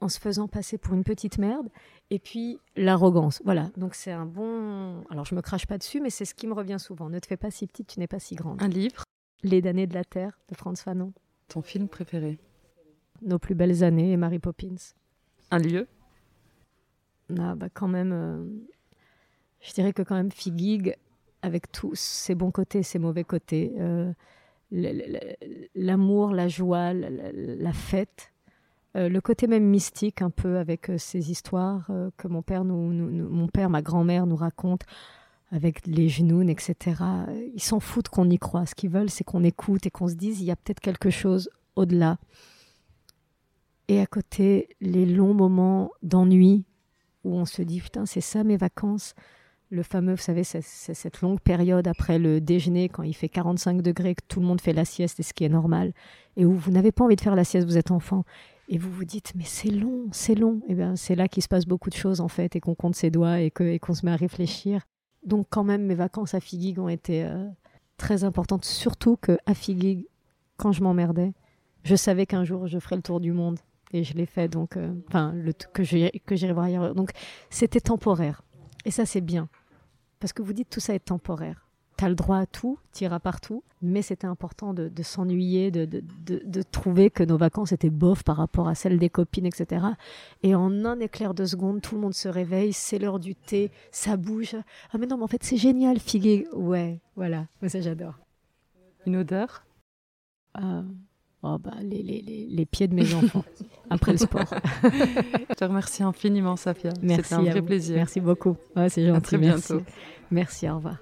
en se faisant passer pour une petite merde. Et puis l'arrogance. Voilà. Donc c'est un bon. Alors je me crache pas dessus, mais c'est ce qui me revient souvent. Ne te fais pas si petite, tu n'es pas si grande. Un livre Les damnés de la Terre de Franz Fanon. Ton film préféré? Nos plus belles années et Mary Poppins. Un lieu? Ah, bah quand même, euh, je dirais que quand même Figig, avec tous ses bons côtés, ses mauvais côtés, euh, l'amour, la joie, la, fête, euh, le côté même mystique un peu avec ces histoires que mon père, nous, mon père, ma grand-mère nous raconte avec les genoux, etc. Ils s'en foutent qu'on y croit. Ce qu'ils veulent, c'est qu'on écoute et qu'on se dise il y a peut-être quelque chose au-delà. Et à côté, les longs moments d'ennui où on se dit putain, c'est ça mes vacances. Le fameux, vous savez, c'est cette longue période après le déjeuner quand il fait 45 degrés, que tout le monde fait la sieste et ce qui est normal, et où vous n'avez pas envie de faire la sieste, vous êtes enfant, et vous vous dites mais c'est long, c'est long. Et bien c'est là qu'il se passe beaucoup de choses en fait, et qu'on compte ses doigts et qu'on se met à réfléchir. Donc quand même, mes vacances à Figuig ont été euh, très importantes, surtout que à Figuig, quand je m'emmerdais, je savais qu'un jour je ferais le tour du monde et je l'ai fait donc euh, enfin le que j'irai voir ailleurs. Donc c'était temporaire. Et ça c'est bien. Parce que vous dites tout ça est temporaire. Tu as le droit à tout tu iras partout mais c'était important de, s'ennuyer de, de, de, trouver que nos vacances étaient bof par rapport à celles des copines etc et en un éclair de seconde tout le monde se réveille c'est l'heure du thé ça bouge. Ah mais non mais en fait c'est génial figuer ouais voilà. Moi ça j'adore. Une odeur? Euh, Oh bah, les, les, les, pieds de mes enfants après le sport. Je te remercie infiniment, Safia. C'était un vrai plaisir. Merci beaucoup. c'est gentil. À très bientôt. Merci. merci, au revoir.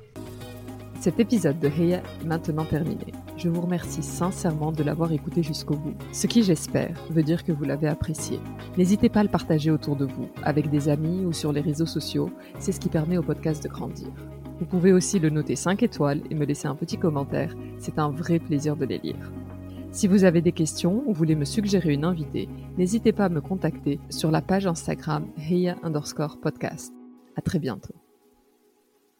Cet épisode de Heya est maintenant terminé. Je vous remercie sincèrement de l'avoir écouté jusqu'au bout, ce qui j'espère veut dire que vous l'avez apprécié. N'hésitez pas à le partager autour de vous, avec des amis ou sur les réseaux sociaux, c'est ce qui permet au podcast de grandir. Vous pouvez aussi le noter 5 étoiles et me laisser un petit commentaire, c'est un vrai plaisir de les lire. Si vous avez des questions ou voulez me suggérer une invitée, n'hésitez pas à me contacter sur la page Instagram Heya underscore podcast. À très bientôt.